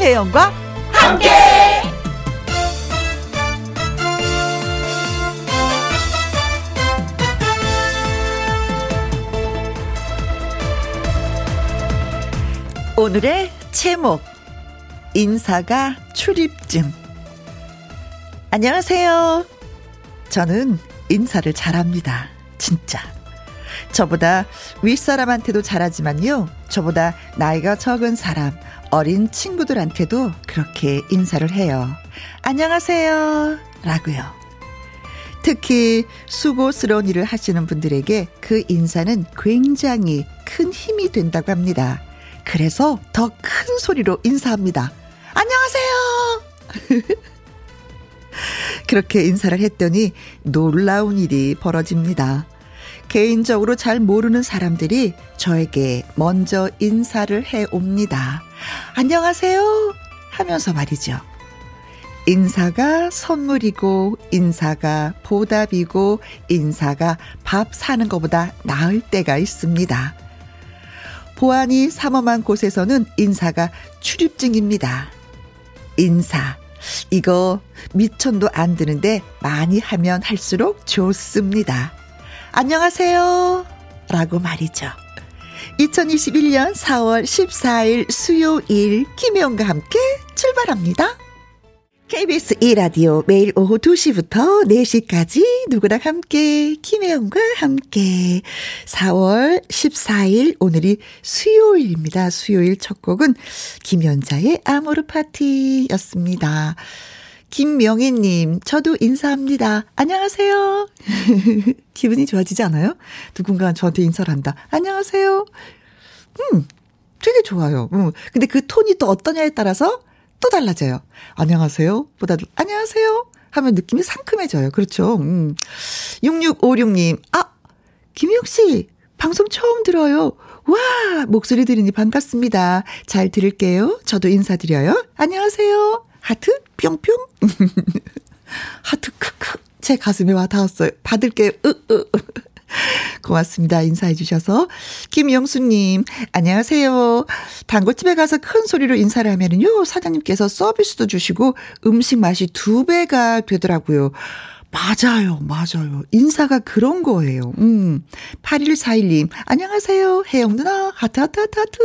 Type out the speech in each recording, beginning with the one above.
김혜영과 함께. 오늘의 제목 인사가 출입증 안녕하세요. 저는 인사를 잘합니다. 진짜. 저보다 윗사람한테도 잘하지만요. 저보다 나이가 적은 사람, 어린 친구들한테도 그렇게 인사를 해요. 안녕하세요. 라고요. 특히 수고스러운 일을 하시는 분들에게 그 인사는 굉장히 큰 힘이 된다고 합니다. 그래서 더 큰 소리로 인사합니다. 안녕하세요! 그렇게 인사를 했더니 놀라운 일이 벌어집니다. 개인적으로 잘 모르는 사람들이 저에게 먼저 인사를 해 옵니다. 안녕하세요. 하면서 말이죠. 인사가 선물이고, 인사가 보답이고, 인사가 밥 사는 것보다 나을 때가 있습니다. 보안이 삼엄한 곳에서는 인사가 출입증입니다. 인사. 이거 미천도 안 드는데 많이 하면 할수록 좋습니다. 안녕하세요. 라고 말이죠. 2021년 4월 14일 수요일 김혜영과 함께 출발합니다. KBS 2라디오 매일 오후 2시부터 4시까지 누구랑 함께 김혜영과 함께 4월 14일 오늘이 수요일입니다. 수요일 첫 곡은 김연자의 아모르 파티였습니다. 김명희님, 저도 인사합니다. 안녕하세요. 기분이 좋아지지 않아요? 누군가 저한테 인사를 한다. 안녕하세요. 음, 되게 좋아요. 음, 근데 그 톤이 또 어떠냐에 따라서 또 달라져요. 안녕하세요. 보다도 안녕하세요. 하면 느낌이 상큼해져요. 그렇죠. 음. 6656님, 아, 김희옥 씨, 방송 처음 들어요. 와, 목소리 들으니 반갑습니다. 잘 들을게요. 저도 인사드려요. 안녕하세요. 하트 뿅뿅. 하트 크크. 제 가슴에 와 닿았어요. 받을게요. 으, 으. 고맙습니다. 인사해 주셔서. 김영수님, 안녕하세요. 단골집에 가서 큰 소리로 인사를 하면은요, 사장님께서 서비스도 주시고 음식 맛이 두 배가 되더라고요. 맞아요, 맞아요. 인사가 그런 거예요. 음. 8141님, 안녕하세요. 혜영 누나, 하트, 하트, 하트, 하트.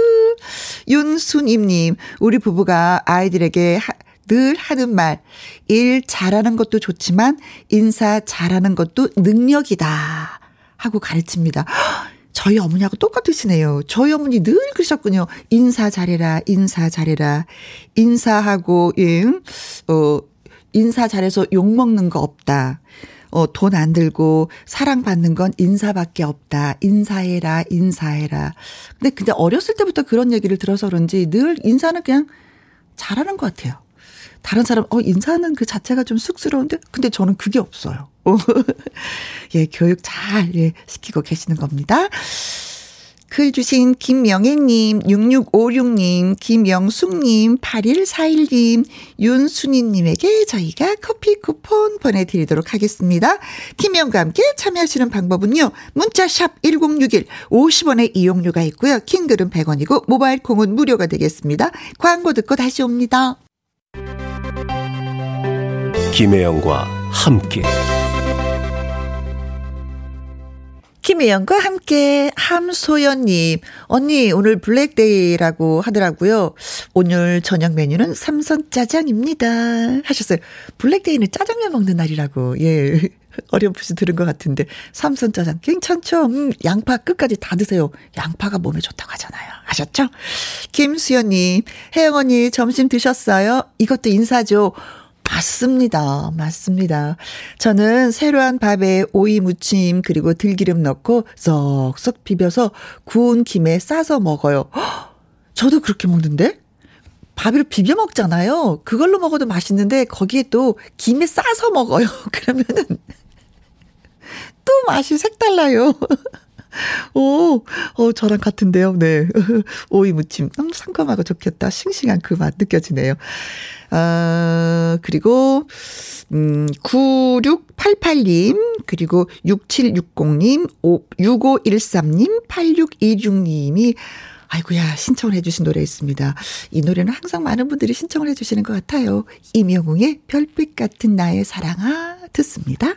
윤순임님, 우리 부부가 아이들에게 하, 늘 하는 말, 일 잘하는 것도 좋지만 인사 잘하는 것도 능력이다. 하고 가르칩니다. 저희 어머니하고 똑같으시네요. 저희 어머니 늘 그러셨군요. 인사 잘해라, 인사 잘해라. 인사하고, 예, 어, 인사 잘해서 욕먹는 거 없다. 어, 돈 안 들고 사랑받는 건 인사밖에 없다. 인사해라, 인사해라. 근데 근데 어렸을 때부터 그런 얘기를 들어서 그런지 늘 인사는 그냥 잘하는 것 같아요. 다른 사람, 어, 인사하는 그 자체가 좀 쑥스러운데? 근데 저는 그게 없어요. 예, 교육 잘, 예, 시키고 계시는 겁니다. 글 주신 김명혜님, 6656님, 김영숙님, 8141님, 윤순희님에게 저희가 커피 쿠폰 보내드리도록 하겠습니다. 김명과 함께 참여하시는 방법은요. 문자샵 1061, 50원의 이용료가 있고요. 킹글은 100원이고, 모바일 콩은 무료가 되겠습니다. 광고 듣고 다시 옵니다. 김혜영과 함께 김혜영과 함께 함소연님 언니 오늘 블랙데이라고 하더라고요. 오늘 저녁 메뉴는 삼선 짜장입니다. 하셨어요. 블랙데이는 짜장면 먹는 날이라고 예 어렴풋이 들은 것 같은데 삼선 짜장 괜찮죠? 음, 양파 끝까지 다 드세요. 양파가 몸에 좋다고 하잖아요. 아셨죠? 김수연님 혜영 언니 점심 드셨어요? 이것도 인사죠. 맞습니다. 맞습니다. 저는 새로운 밥에 오이 무침 그리고 들기름 넣고 쏙쏙 비벼서 구운 김에 싸서 먹어요. 저도 그렇게 먹는데? 밥을 비벼 먹잖아요. 그걸로 먹어도 맛있는데 거기에 또 김에 싸서 먹어요. 그러면은 또 맛이 색달라요. 오, 어, 저랑 같은데요. 네. 오이 무침. 너무 상큼하고 좋겠다. 싱싱한 그 맛 느껴지네요. 아, 그리고, 음, 9688님, 그리고 6760님, 6513님, 8626님이 아이고야, 신청을 해주신 노래 있습니다. 이 노래는 항상 많은 분들이 신청을 해주시는 것 같아요. 이명웅의 별빛 같은 나의 사랑아, 듣습니다.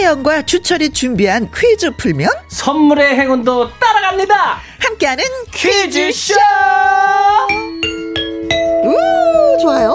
혜영과 주철이 준비한 퀴즈 풀면 선물의 행운도 따라갑니다. 함께하는 퀴즈쇼! 우 좋아요.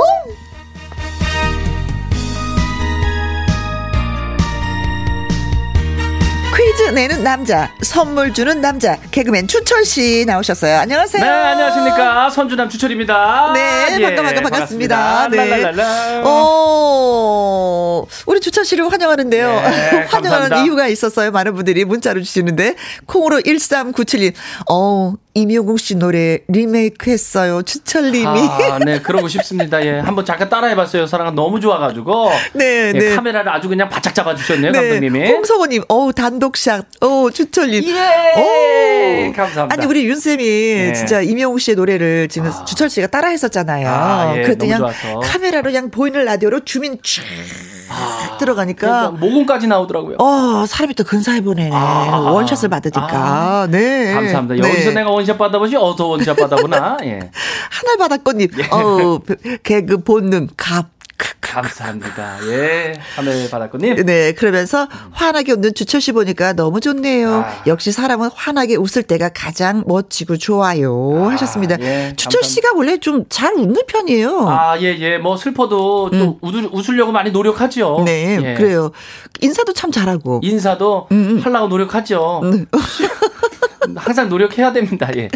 퀴즈 내는 남자, 선물 주는 남자, 개그맨 추철 씨 나오셨어요. 안녕하세요. 네, 안녕하십니까. 선주남 주철입니다. 네, 예, 반가, 반가, 반갑습니다. 반갑습니다. 네. 랄랄랄라. 어, 우리 주철 씨를 환영하는데요. 네, 환영하는 감사합니다. 이유가 있었어요. 많은 분들이 문자로 주시는데, 콩으로 1397님, 어, 임효국 씨 노래 리메이크 했어요. 주철님이. 아, 네, 그러고 싶습니다. 예. 한번 잠깐 따라해 봤어요. 사랑은 너무 좋아 가지고. 네, 예, 네. 카메라를 아주 그냥 바짝 잡아 주셨네요, 감독님이. 홍성호 님, 어우, 단독샷. 어 주철님. 예! 오. 감사합니다. 아니, 우리 윤 쌤이 네. 진짜 임영웅 씨의 노래를 지금 아. 주철 씨가 따라 했었잖아요. 아, 예, 너무 그냥 좋아서. 카메라로 그냥 보이는 라디오로 주민 쫙 그러니까 들어가니까. 모공까지 나오더라고요. 어, 사람이 또 근사해 보네. 아. 원샷을 받으니까. 네. 감사합니다. 네. 여기서 내가 원샷 받아보지, 어서 원샷 받아보나. 예. 하늘바다꽃님, 어, 개그 본능, 갑. 감사합니다. 예. 하늘 바닷꽃님. 네, 그러면서 환하게 웃는 주철 씨 보니까 너무 좋네요. 아. 역시 사람은 환하게 웃을 때가 가장 멋지고 좋아요. 아, 하셨습니다. 예, 주철 씨가 원래 좀 잘 웃는 편이에요. 아, 예, 예. 뭐 슬퍼도 또 웃을, 웃으려고 많이 노력하죠. 음. 네, 예. 그래요. 인사도 참 잘하고. 인사도 음, 하려고 노력하죠. 네. 항상 노력해야 됩니다. 예.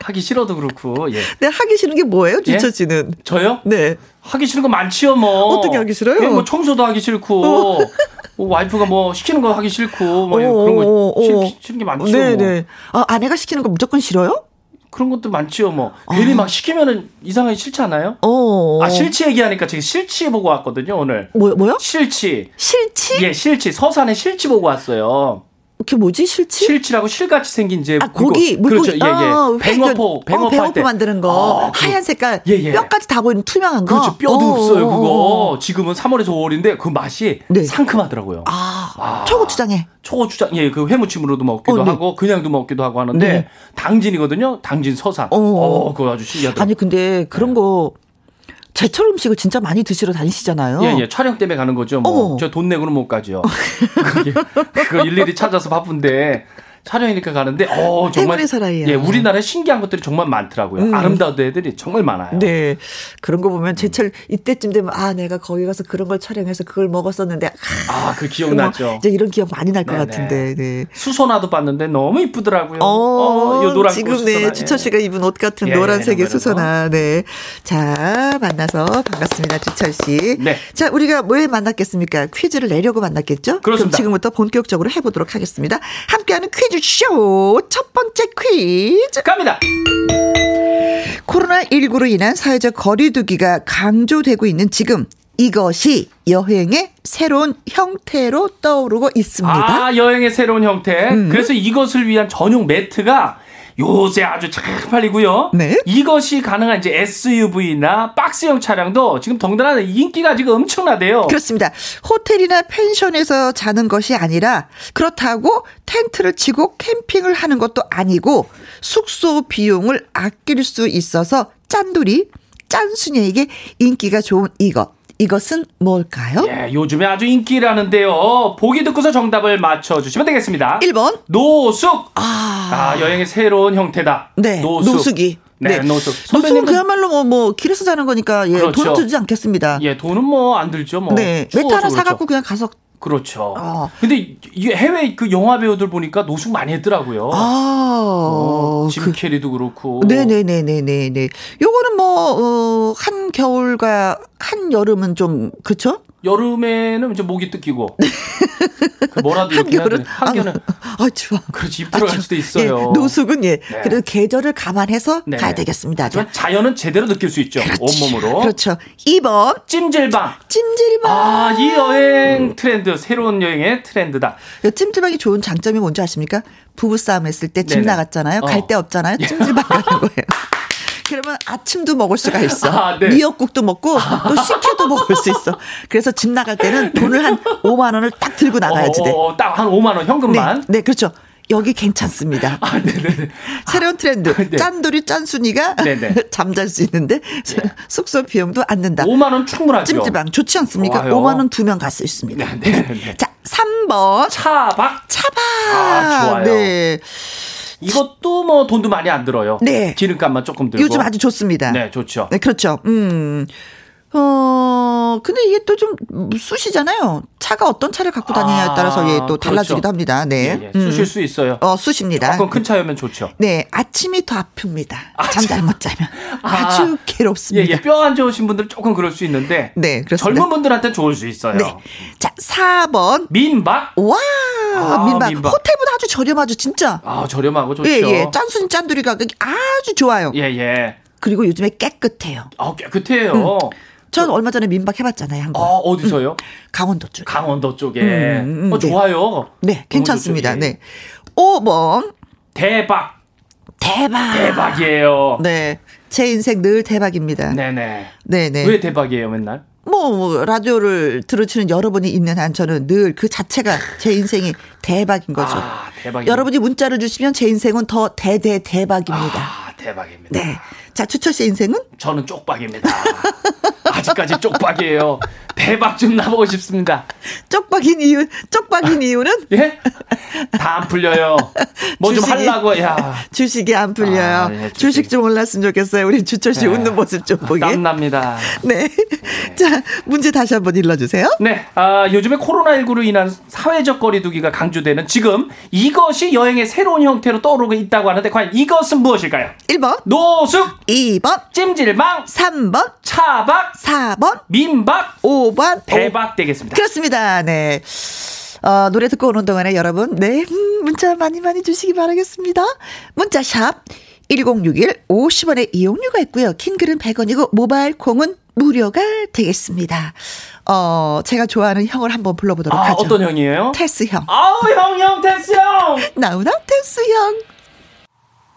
하기 싫어도 그렇고. 예. 네, 하기 싫은 게 뭐예요, 주철 예? 씨는? 저요? 네. 하기 싫은 거 많지요, 뭐. 어떻게 하기 싫어요? 예, 뭐 청소도 하기 싫고. 뭐 와이프가 뭐 시키는 거 하기 싫고 뭐 어, 그런 거 어, 어. 싫, 싫은 게 많죠. 네, 뭐. 네. 아, 아내가 시키는 거 무조건 싫어요? 그런 것도 많지요. 뭐 괜히 막 시키면은 이상하게 싫지 않아요? 어. 아 실치 얘기하니까 제가 실치 보고 왔거든요 오늘. 뭐, 뭐요? 실치. 실치? 예, 실치. 서산에 실치 보고 왔어요. 그게 뭐지, 실치? 실치라고 실같이 생긴 이제 아, 고기, 물고기. 그렇죠. 예, 예. 어, 뱅어포, 어, 뱅어포 할 뱅어포 때. 만드는 거. 어, 그- 하얀 색깔. 예, 예. 뼈까지 다 보이는 투명한 거. 그렇죠. 뼈도 어, 없어요, 어, 그거. 어. 지금은 3월에서 5월인데 그 맛이 네. 상큼하더라고요. 아, 아. 초고추장에. 초고추장, 예, 그 회무침으로도 먹기도 어, 네. 하고, 그냥도 먹기도 하고 하는데, 네. 당진이거든요. 당진 서산. 어. 어, 그거 아주 신기하더라고요. 아니, 근데 그런 거, 제철 음식을 진짜 많이 드시러 다니시잖아요. 예, 예, 촬영 때문에 가는 거죠. 뭐. 저 돈 내고는 못 가죠. 그게, 그거 일일이 찾아서 바쁜데, 촬영이니까 가는데, 어, 정말. 사나이야. 예, 우리나라에 신기한 것들이 정말 많더라고요. 음. 아름다운 데들이 정말 많아요. 네. 그런 거 보면 제철 이때쯤 되면 아, 내가 거기 가서 그런 걸 촬영해서 그걸 먹었었는데 아, 아, 그 기억나죠. 이제 이런 기억 많이 날 것. 같은데. 네. 수소나도 봤는데 너무 이쁘더라고요. 어, 요 노란 지금. 네, 주철 씨가 입은 옷 같은 예, 노란색의. 수선화. 네. 자, 만나서 반갑습니다. 주철 씨. 네. 자, 우리가 왜 만났겠습니까? 퀴즈를 내려고 만났겠죠? 그럼 그렇습니다. 지금부터 본격적으로 해보도록 하겠습니다. 함께하는 퀴즈 쇼. 첫 번째 퀴즈. 갑니다. 코로나19로 인한 사회적 거리두기가 강조되고 있는 지금 이것이 여행의 새로운 형태로 떠오르고 있습니다. 아, 여행의 새로운 형태. 음. 그래서 이것을 위한 전용 매트가 요새 아주 잘 팔리고요. 네. 이것이 가능한 이제 SUV나 박스형 차량도 지금 덩달아 인기가 지금 엄청나대요. 그렇습니다. 호텔이나 펜션에서 자는 것이 아니라 그렇다고 텐트를 치고 캠핑을 하는 것도 아니고 숙소 비용을 아낄 수 있어서 짠돌이 짠수녀에게 인기가 좋은 이것. 이것은 뭘까요? 예, 요즘에 아주 인기라는데요. 보기 듣고서 정답을 맞춰주시면 되겠습니다. 1번. 노숙. 아. 아, 여행의 새로운 형태다. 네. 노숙. 노숙이. 네, 노숙. 노숙은 그야말로 뭐, 뭐, 길에서 자는 거니까, 예, 그렇죠. 돈 들지 않겠습니다. 예, 돈은 뭐 안 들죠. 뭐. 네. 매트 하나 그렇죠. 사갖고 그냥 가서, 그렇죠. 어. 근데 이게 해외 그 영화 배우들 보니까 노숙 많이 했더라고요. 아, 어, 짐 그, 캐리도 그렇고. 네네네네네네. 요거는 뭐, 어, 한 겨울과 한 여름은 좀, 그쵸? 여름에는 이제 목이 뜯기고. 그 뭐라도 이렇게. 한겨울은 아, 아, 추워. 그렇지 입 들어갈 아, 수도 예, 있어요. 노숙은 예. 네. 그래도 계절을 감안해서 네. 가야 되겠습니다. 자, 하지만 자연은 제대로 느낄 수 있죠. 온몸으로. 그렇죠. 2번, 찜질방. 찜질방. 아, 이 여행 트렌드, 새로운 여행의 트렌드다. 이 찜질방이 좋은 장점이 뭔지 아십니까? 부부싸움 했을 때 집. 나갔잖아요. 어. 갈데 없잖아요. 찜질방 가는 거예요. 그러면 아침도 먹을 수가 있어. 아, 네. 미역국도 먹고 또 식혜도 먹을 수 있어. 그래서 집 나갈 때는 돈을 한 5만 원을 딱 들고 나가야지 돼. 어, 딱한 5만 원 네, 현금만. 네, 그렇죠. 여기 괜찮습니다. 아, 네네네. 새로운 트렌드. 네. 짠돌이 짠순이가. 잠잘 수 있는데 숙소 비용도 안 든다. 5만 원 충분하죠. 찜질방 좋지 않습니까? 좋아요. 5만 원 두 명 갈 수 있습니다. 네, 네, 네. 자, 3번 차박. 차박. 아, 좋아요. 네. 이것도 뭐 돈도 많이 안 들어요. 네. 기름값만 조금 들고. 요즘 아주 좋습니다. 네, 좋죠. 네, 그렇죠. 음. 어, 근데 이게 또 좀 쑤시잖아요. 차가 어떤 차를 갖고 다니냐에 아, 따라서 예, 또 달라지기도 그렇죠. 합니다. 네. 예, 예. 쑤실 수 있어요. 어, 쑤십니다. 조금 큰 차이면 좋죠. 네, 아침이 더 아픕니다. 잠잘못 자면. 아. 아주 예, 괴롭습니다. 예. 뼈 안 좋으신 분들 조금 그럴 수 있는데. 네, 그렇습니다. 젊은 분들한테 좋을 수 있어요. 네. 자, 4번. 민박. 와, 아, 민박. 민박. 호텔보다 아주 저렴하죠, 진짜. 아, 저렴하고 좋죠. 예, 예. 짠순 짠두리 가격이 아주 좋아요. 예, 예. 그리고 요즘에 깨끗해요. 아, 깨끗해요. 전 얼마 전에 민박 해봤잖아요, 한 아, 번. 어디서요? 강원도 쪽. 강원도 쪽에. 음, 음, 어, 네. 좋아요. 네, 괜찮습니다. 쪽에. 네. 5번. 대박. 대박. 대박이에요. 네. 제 인생 늘 대박입니다. 네, 네 네. 네. 왜 대박이에요, 맨날? 뭐 라디오를 들으시는 여러분이 있는 한 저는 늘 그 자체가 제 인생이 대박인 거죠. 아, 대박이 여러분이 문자를 주시면 제 인생은 더 대대 대박입니다. 아, 대박입니다. 네. 자, 추철 씨 인생은? 저는 쪽박입니다. 아직까지 쪽박이에요. 대박 좀 나보고 싶습니다. 쪽박인 이유, 쪽박인 이유는 예? 다 안 풀려요. 뭐 좀 하려고, 야. 주식이 안 풀려요. 아, 예, 주식. 주식 좀 올랐으면 좋겠어요. 우리 추철 씨 네. 웃는 모습 좀 보게. 땀납니다. 네. 자, 문제 다시 한번 일러주세요. 네, 아, 요즘에 코로나19로 인한 사회적 거리두기가 강조되는 지금 이것이 여행의 새로운 형태로 떠오르고 있다고 하는데 과연 이것은 무엇일까요? 1번, 노숙, 2번, 찜질방, 3번, 차박, 4번, 민박, 5번. 대박 되겠습니다. 그렇습니다. 네. 어, 노래 듣고 오는 동안에 여러분, 네, 음, 문자 많이 많이 주시기 바라겠습니다. 문자샵 1061 50원의 이용료가 있고요. 킹글은 100원이고 모바일 콩은 무료가 되겠습니다. 어, 제가 좋아하는 형을 한번 불러보도록 아, 하죠. 어떤 형이에요? 테스 형. 아우, 형, 형, 됐어, 형! 나오나 테스 형.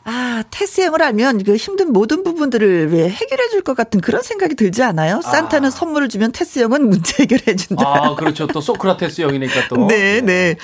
아, 테스 형을 알면 그 힘든 모든 부분들을 왜 해결해 줄 것 같은 그런 생각이 들지 않아요? 산타는 선물을 주면 테스 형은 문제 해결해 준다. 아, 그렇죠. 또 소크라테스 형이니까 또. 네, 네.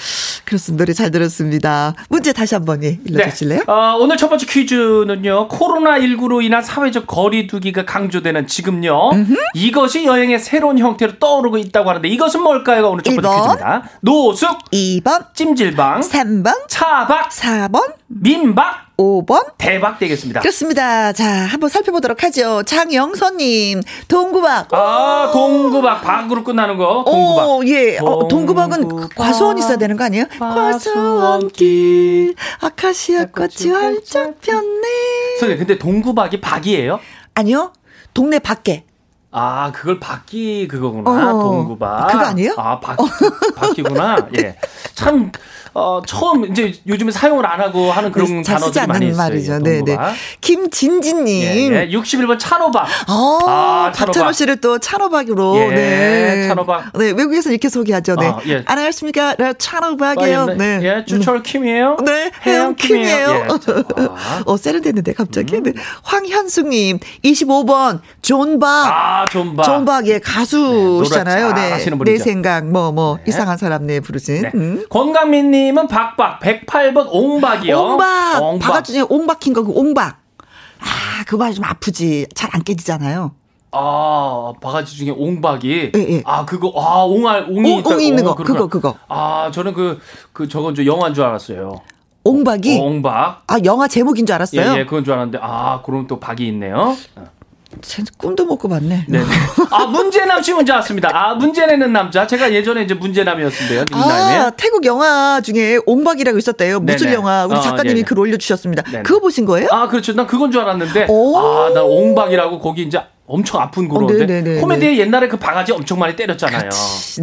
그렇습니다. 노래 잘 들었습니다. 문제 다시 한 번, 예, 일러주실래요? 어, 오늘 첫 번째 퀴즈는요. 코로나19로 인한 사회적 거리두기가 강조되는 지금요. 이것이 여행의 새로운 형태로 떠오르고 있다고 하는데 이것은 뭘까요?가 오늘 첫 번째 일 번. 퀴즈입니다. 노숙, 2번, 찜질방, 3번, 차박, 4번, 민박, 5번. 대박 되겠습니다. 그렇습니다. 자, 한번 살펴보도록 하죠. 장영선님, 동구박. 아, 동구박. 박으로 끝나는 거. 동구박. 오, 예. 어, 동구박은 동구박. 과수원 있어야 되는 거 아니에요? 과수원길, 아카시아 꽃이 활짝 폈네. 선생님, 근데 동구박이 박이에요? 아니요. 동네 밖에. 아, 그걸 바퀴 그거구나. 어, 동구박. 그거 아니에요? 아, 바퀴, 바퀴구나. 예. 참, 어, 처음, 이제 요즘에 사용을 안 하고 하는 그런 네, 잘 쓰지 않는 있어요. 말이죠. 예, 네, 네. 김진진님. 예, 예. 61번 찬호박. 어, 아, 찬호박. 씨를 또 찬호박으로. 예, 네. 찬호박. 네, 외국에서 이렇게 소개하죠. 네. 아, 예. 안녕하십니까. 네, 찬호박이에요. 네. 예, 주철 킴이에요? 네, 해영 킴이에요. 예, 자. 어, 세련됐는데, 갑자기. 음. 네. 황현숙님, 25번, 존박. 아, 존박. 존박, 예, 가수시잖아요. 노래 네. 잘하시는 내. 생각, 뭐, 뭐, 네. 이상한 사람 네, 부르신. 네. 음. 권강민님 은 박박, 108번 옹박이요. 옹박! 옹박. 바가지 중에 옹박힌 거, 그 옹박. 아, 그 말이 좀 아프지. 잘 안 깨지잖아요. 아, 바가지 중에 옹박이. 예, 예. 아, 그거, 아, 옹알, 옹이 옹- 있다. 옹이 있는 거. 그거, 그거. 아, 저는 그, 그, 저건 저 영화인 줄 알았어요. 옹박이. 옹박. 아, 영화 제목인 줄 예, 알았어요. 예, 그건 줄 알았는데, 아, 그럼 또 박이 있네요. 쟤 꿈도 못 꿔봤네. 네네. 아, 문제남 씨 문제 왔습니다. 아, 문제 내는 남자. 제가 예전에 이제 문제남이었는데요. 아. 태국 영화 중에 옹박이라고 있었대요. 무술 네네. 영화. 우리 어, 작가님이 네네. 글 올려주셨습니다. 네네. 그거 보신 거예요? 아, 그렇죠. 난 그건 줄 알았는데, 오. 아, 난 옹박이라고 거기 이제 엄청 아픈 어, 네네네네. 코미디에 옛날에 그 바가지 엄청 많이 때렸잖아요.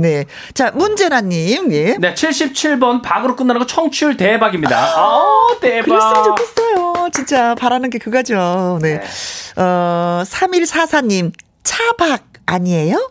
네. 자, 문재나님, 예. 네, 77번 박으로 끝나는 거 청취율 대박입니다. 아, 대박. 그랬으면 좋겠어요. 진짜 바라는 게 그거죠. 네. 네. 어, 3144님, 차박 아니에요?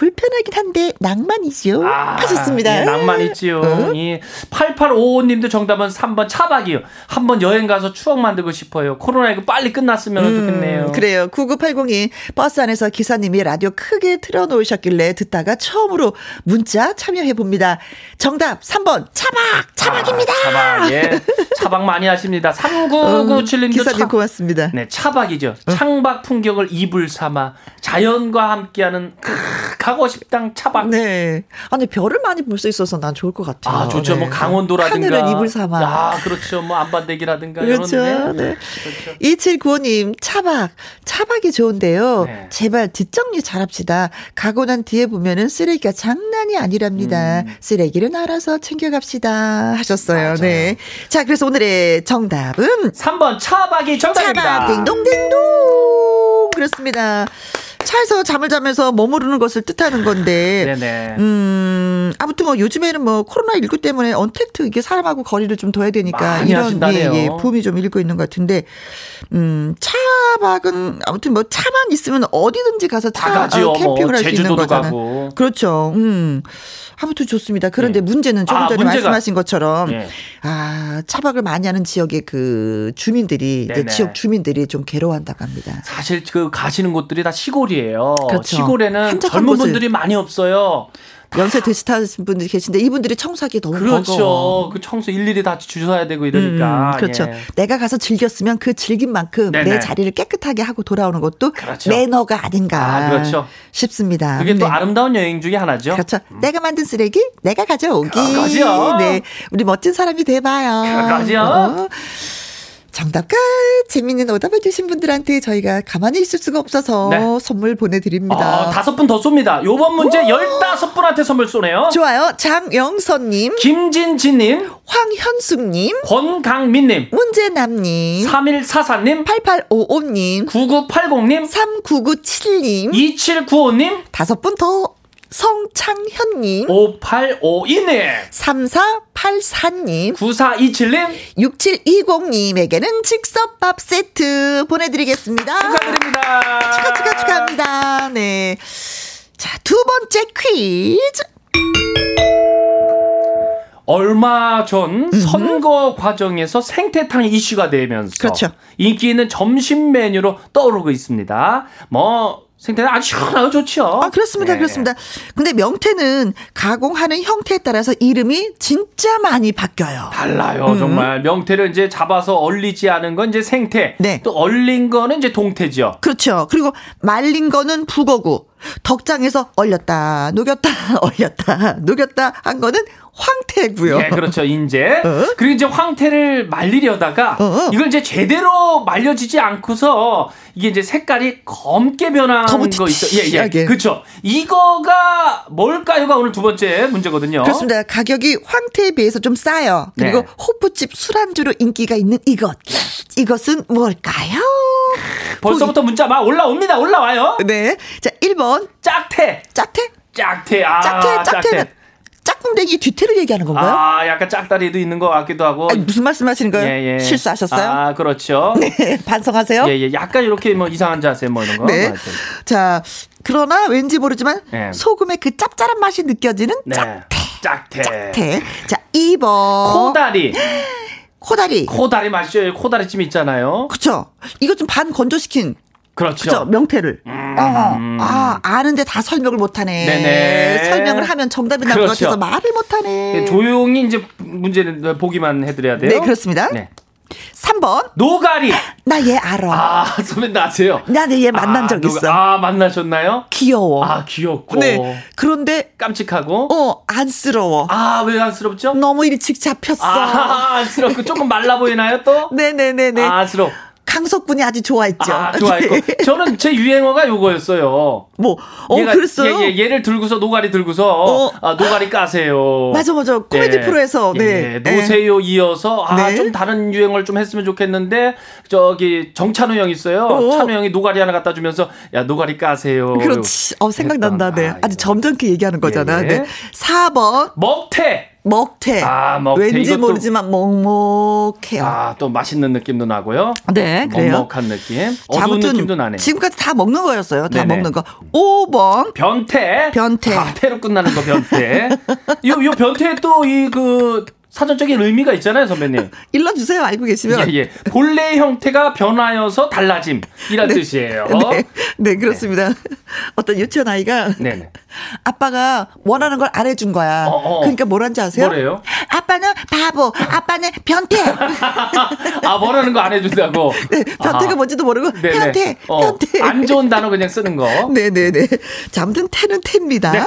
불편하긴 한데 낭만이죠. 아, 하셨습니다. 예, 낭만 있지요. 어? 이 8855님도 정답은 3번 차박이요. 한번 여행 가서 추억 만들고 싶어요. 코로나19 빨리 끝났으면 좋겠네요. 음, 그래요. 9980이 버스 안에서 기사님이 라디오 크게 틀어놓으셨길래 듣다가 처음으로 문자 참여해 봅니다. 정답 3번 차박! 차박입니다! 아, 차박, 예. 차박 많이 하십니다. 3997님도 어, 기사님 차, 고맙습니다. 네, 차박이죠. 창밖 풍경을 이불 삼아 자연과 함께하는 크, 가고 싶당 차박. 네. 아니, 별을 많이 볼 수 있어서 난 좋을 것 같아요. 아, 좋죠. 네. 뭐 강원도라든가. 하늘을 이불 삼아. 아, 그렇죠. 뭐 안반대기라든가 그렇죠. 이런 네. 그렇죠. 2795님, 차박. 차박이 좋은데요. 네. 제발 뒷정리 잘합시다. 가고 난 뒤에 보면은 쓰레기가 장난이 아니랍니다. 음. 쓰레기를 알아서 챙겨갑시다. 하셨어요. 맞아요. 네. 자, 그래서 오늘의 정답은 3번 차박이 정답입니다. 차박 딩동댕동 그렇습니다. 차에서 잠을 자면서 머무르는 것을 뜻하는 건데 네네. 음, 아무튼 뭐 요즘에는 뭐 코로나19 때문에 언택트 이게 사람하고 거리를 좀 둬야 되니까 이런 하신다네요. 예, 예, 붐이 좀 일고 있는 것 같은데 음, 차박은 아무튼 뭐 차만 있으면 어디든지 가서 차. 어, 캠핑을 뭐 할수 있는 거잖아요. 가고. 그렇죠. 음. 아무튼 좋습니다. 그런데 네. 문제는 조금 아, 전에 문제가- 말씀하신 것처럼 예. 아, 차박을 많이 하는 지역의 그 주민들이 이제. 지역 주민들이 좀 괴로워한다고 합니다. 사실 그 가시는 곳들이 다 시골이에요. 그렇죠. 시골에는 젊은. 분들이 많이 없어요. 연세 드시타신 분들이 계신데 이분들이 청소하기 너무 그렇죠. 버거워. 그 청소 일일이 다 주셔야 되고 이러니까. 음, 그렇죠. 예. 내가 가서 즐겼으면 그 즐긴 만큼 네네. 내 자리를 깨끗하게 하고 돌아오는 것도 그렇죠. 매너가 아닌가 아, 그렇죠. 싶습니다. 그게 또 네. 아름다운 여행 중에 하나죠. 그렇죠. 내가 만든 쓰레기 내가 가져오기. 그거죠. 네, 우리 멋진 사람이 돼봐요. 그거죠. 어. 정답과 재밌는 오답을 주신 분들한테 저희가 가만히 있을 수가 없어서 네. 선물 보내드립니다. 어, 다섯 분더 쏩니다. 요번 문제 열다섯 분한테 선물 쏘네요. 좋아요. 장영선님, 김진진님, 황현숙님, 권강민님, 문재남님, 3144님, 8855님, 9980님, 3997님, 2795님, 다섯 분 더, 성창현님, 5852님, 3484님, 9427님, 6720님에게는 즉석밥 세트 보내드리겠습니다. 축하드립니다. 축하, 축하, 축하합니다. 네. 자, 두 번째 퀴즈. 얼마 전 선거 과정에서 생태탕이 이슈가 되면서 그렇죠. 인기 있는 점심 메뉴로 떠오르고 있습니다. 뭐 생태탕 아주 시원하고 좋죠. 아, 그렇습니다. 네. 그렇습니다. 근데 명태는 가공하는 형태에 따라서 이름이 진짜 많이 바뀌어요. 달라요, 음. 정말. 명태를 이제 잡아서 얼리지 않은 건 이제 생태. 네. 또 얼린 거는 이제 동태죠. 그렇죠. 그리고 말린 거는 북어고, 덕장에서 얼렸다, 녹였다, 얼렸다, 녹였다 한 거는 황태고요. 예, 그렇죠. 인제. 어? 그리고 이제 황태를 말리려다가 어, 어. 이걸 이제 제대로 말려지지 않고서 이게 이제 색깔이 검게 변한 거 있어. 예, 예. 티티하게. 그렇죠. 이거가 뭘까요가 오늘 두 번째 문제거든요. 그렇습니다. 가격이 황태에 비해서 좀 싸요. 그리고 네. 호프집 술안주로 인기가 있는 이것. 이것은 뭘까요? 벌써부터 문자 막 올라옵니다. 올라와요. 네. 자, 1번. 짝태. 짝태? 짝태. 아, 짝태, 짝태는 짝꿍댕이 뒤태를 얘기하는 건가요? 아, 약간 짝다리도 있는 것 같기도 하고. 아니, 무슨 말씀 하시는 거예요? 예, 예. 실수하셨어요? 아, 그렇죠. 네, 반성하세요. 예, 예. 약간 이렇게 뭐 이상한 자세 뭐 이런 거. 네. 하여튼. 자, 그러나 왠지 모르지만 네. 소금의 그 짭짤한 맛이 느껴지는 네. 짝태. 짝태. 짝태. 자, 2번. 코다리. 코다리. 코다리 맛있어요. 코다리찜 있잖아요. 그쵸. 이거 좀 반 건조시킨. 그렇죠. 그죠? 명태를. 어, 아, 아는데 다 설명을 못하네. 네네. 설명을 하면 정답이 나올 것 그렇죠. 같아서 말을 못하네. 예, 조용히 이제 문제는 보기만 해드려야 돼요. 네, 그렇습니다. 네. 3번. 노가리. 나 얘 알아. 아, 선배님 아세요? 나얘 만난 아, 적 있어. 아, 만나셨나요? 귀여워. 아, 귀엽고. 네. 그런데, 깜찍하고. 어, 안쓰러워. 아, 왜 안쓰럽죠? 너무 일찍 잡혔어. 아, 안쓰럽고 조금 말라 보이나요, 또? 네네네네. 아, 안쓰러워. 강석 군이 아주 좋아했죠. 아, 좋아했고. 네. 저는 제 유행어가 요거였어요. 뭐, 어, 얘가- 그랬어요? 예, 예, 얘를 들고서 노가리 들고서 어. 아, 노가리 까세요. 맞아, 맞아. 코미디 예. 프로에서, 네. 예, 노세요 이어서 아, 네. 좀 다른 유행을 좀 했으면 좋겠는데 저기 정찬우 형 있어요. 어. 찬우 형이 노가리 하나 갖다 주면서 야, 노가리 까세요. 그렇지. 어, 생각난다. 네. 했던, 아, 아주 점잖게 얘기하는 거잖아. 네. 4번. 먹태. 먹태. 아, 먹태. 왠지 이것도- 모르지만 먹먹해요. 아, 또 맛있는 느낌도 나고요. 네, 그래요. 먹먹한 느낌. 자, 어두운 아무튼 느낌도 나네. 지금까지 다 먹는 거였어요. 다 네네. 먹는 거. 5번 변태. 변태. 아, 태로 끝나는 거 변태. 요, 요 변태에 또이 그 사전적인 의미가 있잖아요, 선배님. 일러주세요. 알고 계시면. 예, 예. 본래 형태가 변하여서 달라짐. 이란 뜻이에요. 네, 네, 그렇습니다. 어떤 유치원 아이가 네네. 아빠가 원하는 걸 안 해준 거야. 어, 어. 그러니까 뭐라는지 아세요? 뭐래요? 아빠는 바보, 아빠는 변태. 아, 뭐라는 거 안 해준다고. 네, 변태가 아, 뭔지도 모르고 네네. 변태, 어, 변태. 안 좋은 단어 그냥 쓰는 거. 네네네. 자, 아무튼 태는 태입니다. 네.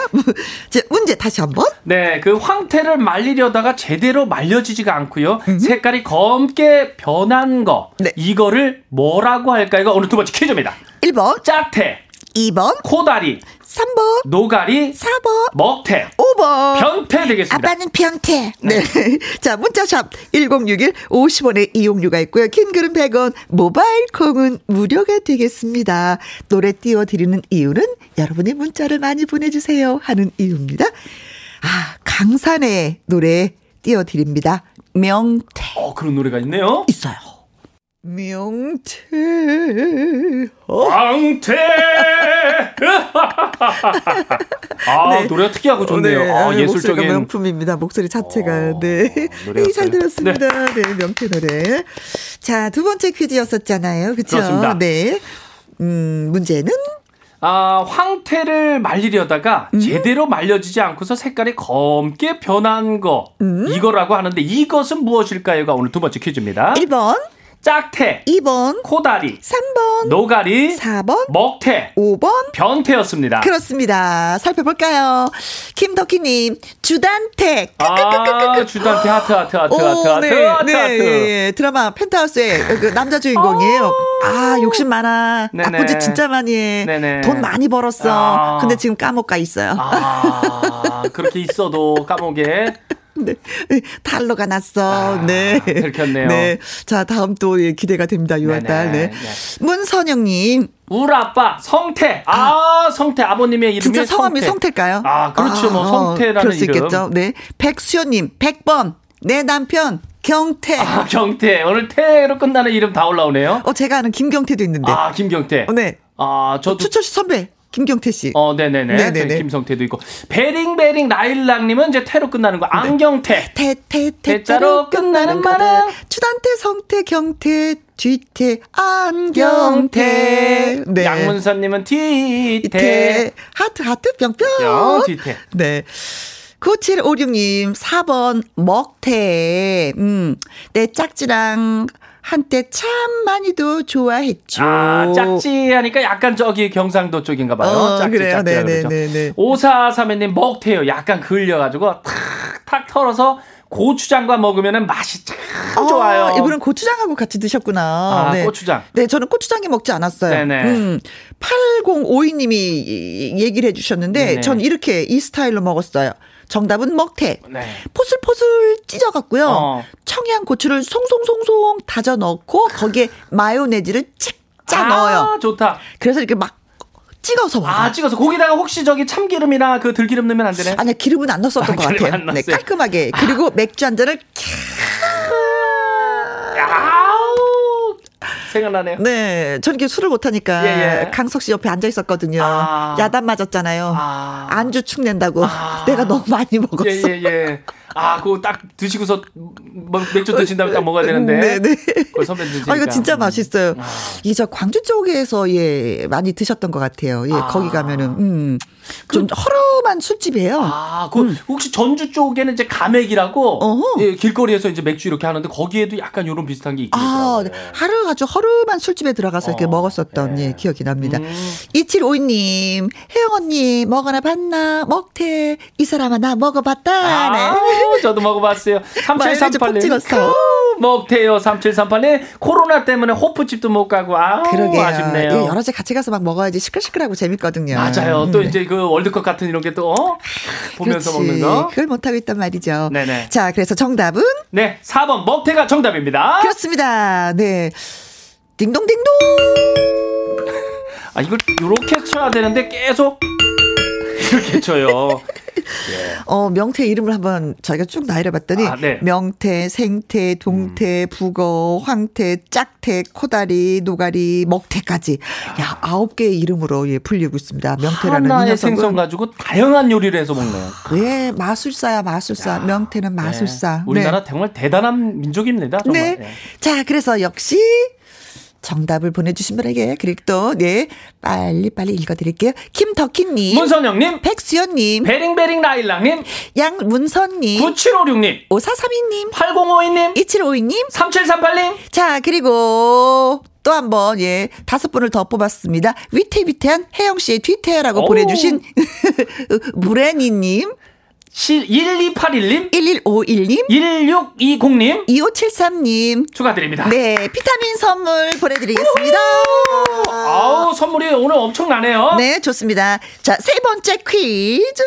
자, 문제 다시 한 번. 네, 그 황태를 말리려다가 제대로 말려지지가 않고요. 색깔이 검게 변한 거. 네. 이거를 뭐라고 할까요? 오늘 두 번째 퀴즈입니다. 1번, 짝태, 2번, 코다리, 3번, 노가리, 4번, 먹태, 5번. 변태 되겠습니다. 아빠는 변태. 네. 자, 문자샵 1061 50원의 이용료가 있고요. 긴 글은 100원, 모바일 콩은 무료가 되겠습니다. 노래 띄워드리는 이유는 여러분의 문자를 많이 보내주세요 하는 이유입니다. 아, 강산의 노래 띄워드립니다. 명태. 어, 그런 노래가 있네요. 있어요. 명태. 어? 황태. 아, 네. 노래가 특이하고 좋네요. 네, 아, 목소리가 예술적인. 명품입니다. 목소리 자체가. 어, 네. 네, 잘 들었습니다. 네. 명태 노래. 자, 두 번째 퀴즈였었잖아요. 그렇습니다. 네. 음, 문제는? 아, 황태를 말리려다가 음? 제대로 말려지지 않고서 색깔이 검게 변한 거. 음? 이거라고 하는데 이것은 무엇일까요가 오늘 두 번째 퀴즈입니다. 1번, 짝태, 2번, 코다리, 3번, 노가리, 4번, 먹태, 5번. 변태였습니다. 그렇습니다. 살펴볼까요? 김덕희님, 주단태. 아, 주단태 하트 하트 하트 하트 하트 네, 하트 네, 하트. 예, 드라마 펜트하우스의 그 남자 주인공이에요. 아, 욕심 많아. 네네. 짓 진짜 많이 해. 네네. 돈 많이 벌었어. 아. 근데 지금 감옥 가 있어요. 아, 그렇게 있어도 감옥에 네. 탄로가 났어. 아, 네. 들켰네요. 네. 자, 다음 또 예, 기대가 됩니다. 6월달. 네네. 네. 네. 문선영님. 우리 아빠 성태. 아, 성태 아버님의 이름이 진짜 성함이 성태. 성태일까요? 아, 그렇죠. 뭐 성태라는 그럴 수 이름. 있겠죠. 네. 백수연님, 100번. 내 남편, 경태. 아, 경태. 오늘 태로 끝나는 이름 다 올라오네요. 어, 제가 아는 김경태도 있는데. 아, 김경태. 어, 네. 아, 저도 추철 씨 선배, 김경태 씨. 어, 네네네. 네네네. 김성태도 있고. 베링베링 라일락님은 이제 태로 끝나는 거. 안경태. 태, 태, 태자로 태자로 끝나는 말은 주단태, 성태, 경태, 뒤태, 안경태. 네. 양문선님은 뒤태. 태, 하트, 하트, 뿅뿅. 뿅, 뒤태. 네. 9756님, 4번, 먹태. 음, 내 짝지랑 한때 참 많이도 좋아했죠. 아, 짝지 하니까 약간 저기 경상도 쪽인가 봐요. 어, 짝지, 그래요. 짝지라 그러죠. 네네네네. 오사사매님 먹태요. 약간 그을려가지고 탁 탁 털어서 고추장과 먹으면 맛이 참 좋아요. 아, 이분은 고추장하고 같이 드셨구나. 아, 네. 고추장. 네, 저는 고추장에 먹지 않았어요. 네네. 음, 8052님이 얘기를 해주셨는데, 네네. 전 이렇게 이 스타일로 먹었어요. 정답은 먹태. 네. 포슬포슬 찢어갖고요. 어. 청양고추를 송송송송 다져 넣고, 거기에 마요네즈를 칙짜 아, 넣어요. 좋다. 그래서 이렇게 막 찍어서 먹어요. 아, 찍어서 거기다가 혹시 저기 참기름이나 그 들기름 넣으면 안 되네. 아니 기름은 안 넣었었던 아, 것 같아요. 안 네. 깔끔하게. 그리고 맥주 한 잔을 아우 생각나네요. 네, 저는 이렇게 술을 못하니까 예, 예. 강석 씨 옆에 앉아 있었거든요. 아. 야단 맞았잖아요. 아. 안주 축 낸다고. 아. 내가 너무 많이 먹었어. 예, 예, 예. 아, 그거 딱 드시고서 뭐 맥주 드신 다음에 딱 먹어야 되는데. 네네. 그걸 선배 드시니까. 아, 이거 진짜 맛있어요. 아. 이저 광주 쪽에서 예 많이 드셨던 것 같아요. 예 아. 거기 가면은 음, 좀 허름한 술집이에요. 아, 그 혹시 전주 쪽에는 이제 가맥이라고 음. 어허. 예, 길거리에서 이제 맥주 이렇게 하는데 거기에도 약간 이런 비슷한 게 있긴 아. 네. 하루 아주 허름한 술집에 들어가서 이렇게 어, 먹었었던 네. 예, 기억이 납니다. 음. 2752님, 혜영 언니, 먹어나 봤나? 먹태. 이 사람아, 나 먹어봤다. 아, 네. 저도 먹어봤어요. 마요네즈 푹 3738님. 찍었어. 먹태요. 3738님. 코로나 때문에 호프집도 못 가고. 아. 아쉽네요. 예, 여러 집 같이 가서 막 먹어야지 시끌시끌하고 재밌거든요. 맞아요. 또 음, 이제 그 월드컵 같은 이런 게 또 어? 보면서 그렇지. 먹는 거. 그걸 못하고 있단 말이죠. 네네. 자, 그래서 정답은? 네, 4번 먹태가 정답입니다. 그렇습니다. 네. 딩동딩동! 아, 이걸 요렇게 쳐야 되는데 계속 그렇게 쳐요. 어, 명태 이름을 한번 저희가 쭉 나열해 봤더니 아, 네. 명태, 생태, 동태, 북어, 황태, 짝태, 코다리, 노가리, 먹태까지 야, 아홉 개의 이름으로 예, 불리고 있습니다. 명태라는 이 하나의 녀석은 생선 가지고 다양한 요리를 해서 먹네요. 예, 마술사야, 마술사. 명태는 마술사. 네. 우리나라 정말 대단한 민족입니다. 정말. 네. 네. 자, 그래서 역시 정답을 보내주신 분에게 그리고 또, 네, 빨리 빨리 읽어드릴게요. 김덕희님. 문선영님, 백수연님. 베링베링 라일락님, 양문선님. 9756님, 5432님. 8052님, 2752님. 3738님, 자, 그리고 또 한 번, 예, 다섯 분을 더 뽑았습니다. 위태위태한 혜영 씨의 뒤태라고 오. 보내주신 무레니님, 1281님, 1151님, 1620님 2573님. 축하드립니다. 네, 비타민 선물 보내드리겠습니다. 아우 선물이 오늘 엄청나네요. 네, 좋습니다. 자, 세 번째 퀴즈.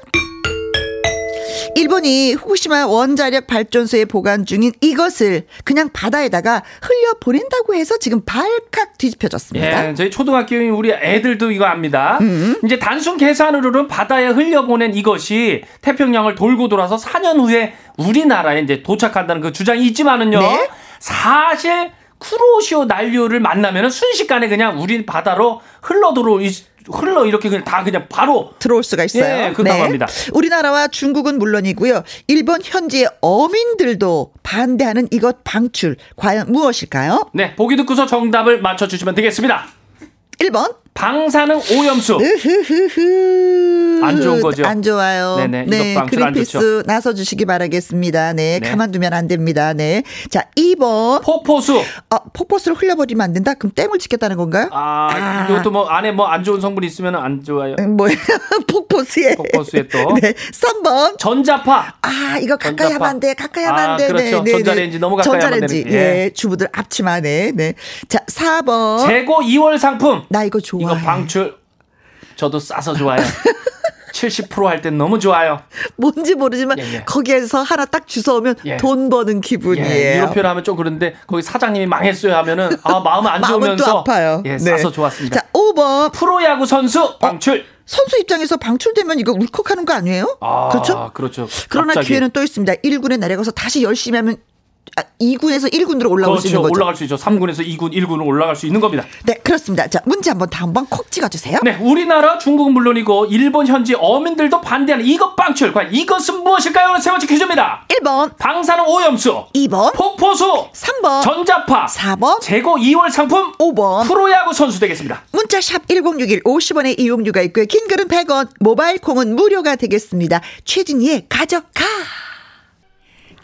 일본이 후쿠시마 원자력 발전소에 보관 중인 이것을 그냥 바다에다가 흘려 보낸다고 해서 지금 발칵 뒤집혀졌습니다. 예, 저희 초등학교인 우리 애들도 이거 압니다. 음. 이제 단순 계산으로는 바다에 흘려 보낸 이것이 태평양을 돌고 돌아서 4년 후에 우리나라에 이제 도착한다는 그 주장이 있지만은요. 네. 사실 쿠로시오 난류를 만나면은 순식간에 그냥 우리 바다로 흘러 들어 흘러 이렇게 그냥 다 그냥 바로 들어올 수가 있어요. 예, 그렇다고 합니다. 우리나라와 중국은 물론이고요. 일본 현지의 어민들도 반대하는 이것 방출 과연 무엇일까요? 네 보기 듣고서 정답을 맞춰 주시면 되겠습니다. 1번. 방사능 오염수. 안 좋은 거죠? 안 좋아요. 네네, 이것 방출 안 그린피스. 나서 주시기 바라겠습니다. 네, 네. 가만두면 안 됩니다. 네. 자, 2번. 폭포수 어, 폭포수를 흘려버리면 안 된다? 그럼 댐을 짓겠다는 건가요? 아, 아. 이것도 뭐 안에 뭐 안 좋은 성분이 있으면 안 좋아요. 음, 뭐예요? 폭포수에. 폭포수에 또. 네. 3번. 전자파 아, 이거 가까이 전자파. 하면 안 돼. 가까이 하면 아, 안 돼. 그렇죠. 전자레인지 너무 가까이 하면 전자레인지. 되는- 예. 예. 주부들 앞치마네. 네. 자, 4번. 재고 2월 상품 나 이거 좋아해. 이거 방출 저도 싸서 좋아요. 70%할 땐 너무 좋아요. 뭔지 모르지만 예, 예. 거기에서 하나 딱 주워오면 예. 돈 버는 기분이에요. 예, 이렇게 하면 좀 그런데 거기 사장님이 망했어요 하면은 아 마음 안 좋으면서 아파요. 예, 네. 싸서 좋았습니다. 자, 5번. 프로야구 선수 방출. 선수 입장에서 방출되면 이거 울컥하는 거 아니에요? 아, 그렇죠? 그렇죠. 그러나 갑자기. 기회는 또 있습니다. 1군에 내려가서 다시 열심히 하면 아, 2군에서 1군으로 올라올 수 그렇죠. 있는 거죠. 올라갈 수 있죠. 3군에서 2군, 1군으로 올라갈 수 있는 겁니다. 네, 그렇습니다. 자, 문제 한번 다 한번 콕 찍어 주세요. 네, 우리나라, 중국은 물론이고 일본 현지 어민들도 반대하는 이것 방출. 과연 이것은 무엇일까요? 오늘 세 번째 퀴즈입니다. 1번, 방사능 오염수, 2번, 폭포수, 3번, 전자파, 4번, 재고 2월 상품, 5번. 프로야구 선수 되겠습니다. 문자 샵 1061 50원의 이용료가 있고요. 긴 글은 100원, 모바일 콩은 무료가 되겠습니다. 최진희의 가져가.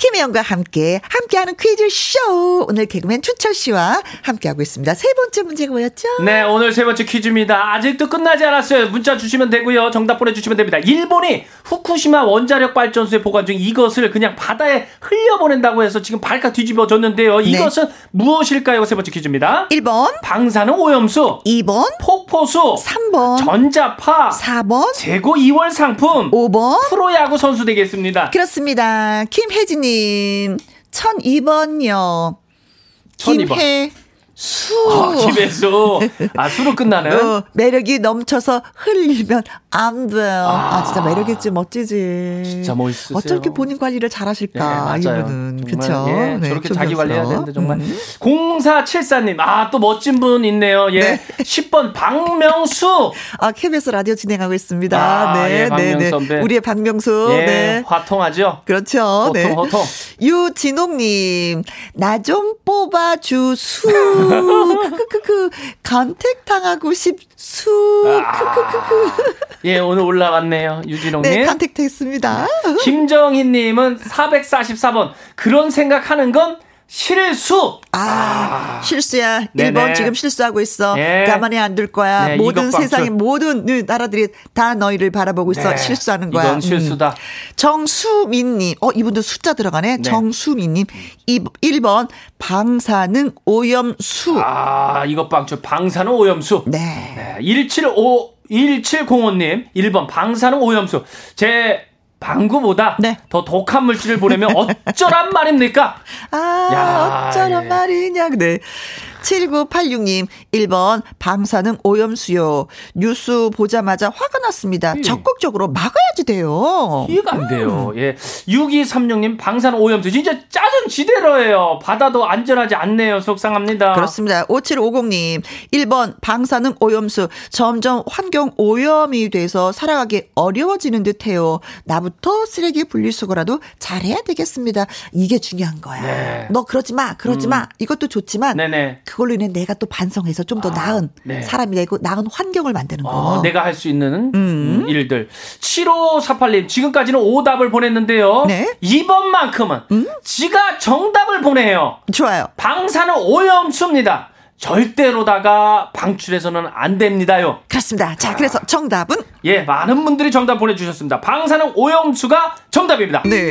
김혜영과 함께 함께하는 퀴즈쇼 오늘 개그맨 추철 씨와 함께하고 있습니다. 세 번째 문제가 뭐였죠? 네, 오늘 세 번째 퀴즈입니다. 아직도 끝나지 않았어요. 문자 주시면 되고요. 정답 보내주시면 됩니다. 일본이 후쿠시마 원자력 발전소에 보관 중 이것을 그냥 바다에 흘려보낸다고 해서 지금 발칵 뒤집어졌는데요. 이것은 무엇일까요? 세 번째 퀴즈입니다. 1번, 방사능 오염수, 2번, 폭포수, 3번, 전자파, 4번, 재고 2월 상품, 5번. 프로야구 선수 되겠습니다. 그렇습니다. 김혜진님 1002번요. 1002번. 김혜 수. 아, 김혜수. 아, 수로 끝나는? 어, 매력이 넘쳐서 흘리면 안 돼요. 아, 아. 진짜 매력있지, 멋지지. 진짜 멋있으세요. 어떻게 본인 관리를 잘 하실까, 예, 맞아요. 이분은. 그쵸? 예, 네, 저렇게 자기 관리해야 존경스러워. 되는데 정말. 음. 0474님, 아, 또 멋진 분 있네요. 예. 네. 10번 박명수. 아, KBS 라디오 진행하고 있습니다. 아, 네, 예, 네, 네. 선배. 우리의 박명수. 예. 네. 화통하죠? 그렇죠. 호통, 네. 호통. 유진옥님, 나 좀 뽑아주수. 크크크크. 간택당하고 싶수. 크크크크. 예, 오늘 올라왔네요. 유진홍님. 네, 간택됐습니다. 김정희님은 444번. 그런 생각하는 건 실수. 아, 실수야. 네네. 일본 지금 실수하고 있어. 예. 가만히 안 둘 거야. 네, 모든. 세상의 모든 나라들이 다 너희를 바라보고 있어. 네, 실수하는 거야. 이건 실수다. 음. 정수민 님. 어, 이분도 숫자 들어가네. 네. 정수민님. 이 1번 방사능 오염수. 아, 이것 방출 방사능 오염수. 네. 네, 175 1705님 1번 방사능 오염수. 제 방구보다 네. 더 독한 물질을 보내면 어쩌란 말입니까? 아, 야, 어쩌란 예. 말이냐. 네. 7986님, 1번, 방사능 오염수요. 뉴스 보자마자 화가 났습니다. 음. 적극적으로 막아야지 돼요. 이해가 안 돼요. 음. 예. 6236님, 방사능 오염수. 진짜 짜증 지대로예요. 바다도 안전하지 않네요. 속상합니다. 그렇습니다. 5750님, 1번, 방사능 오염수. 점점 환경 오염이 돼서 살아가기 어려워지는 듯 해요. 나부터 쓰레기 분리수거라도 잘해야 되겠습니다. 이게 중요한 거야. 네. 너 그러지 마, 그러지 음. 마. 이것도 좋지만 네네. 그걸로 인해 내가 또 반성해서 좀더 아, 나은 네. 사람이 되고 나은 환경을 만드는 거. 어, 내가 할 수 있는 음. 음, 일들. 7548님 지금까지는 오답을 보냈는데요. 네? 이번만큼은 음? 지가 정답을 보내요. 좋아요. 방사능 오염수입니다. 절대로다가 방출해서는 안 됩니다요. 그렇습니다. 자, 그래서 정답은? 예, 많은 분들이 정답 보내주셨습니다. 방사능 오염수가 정답입니다. 네.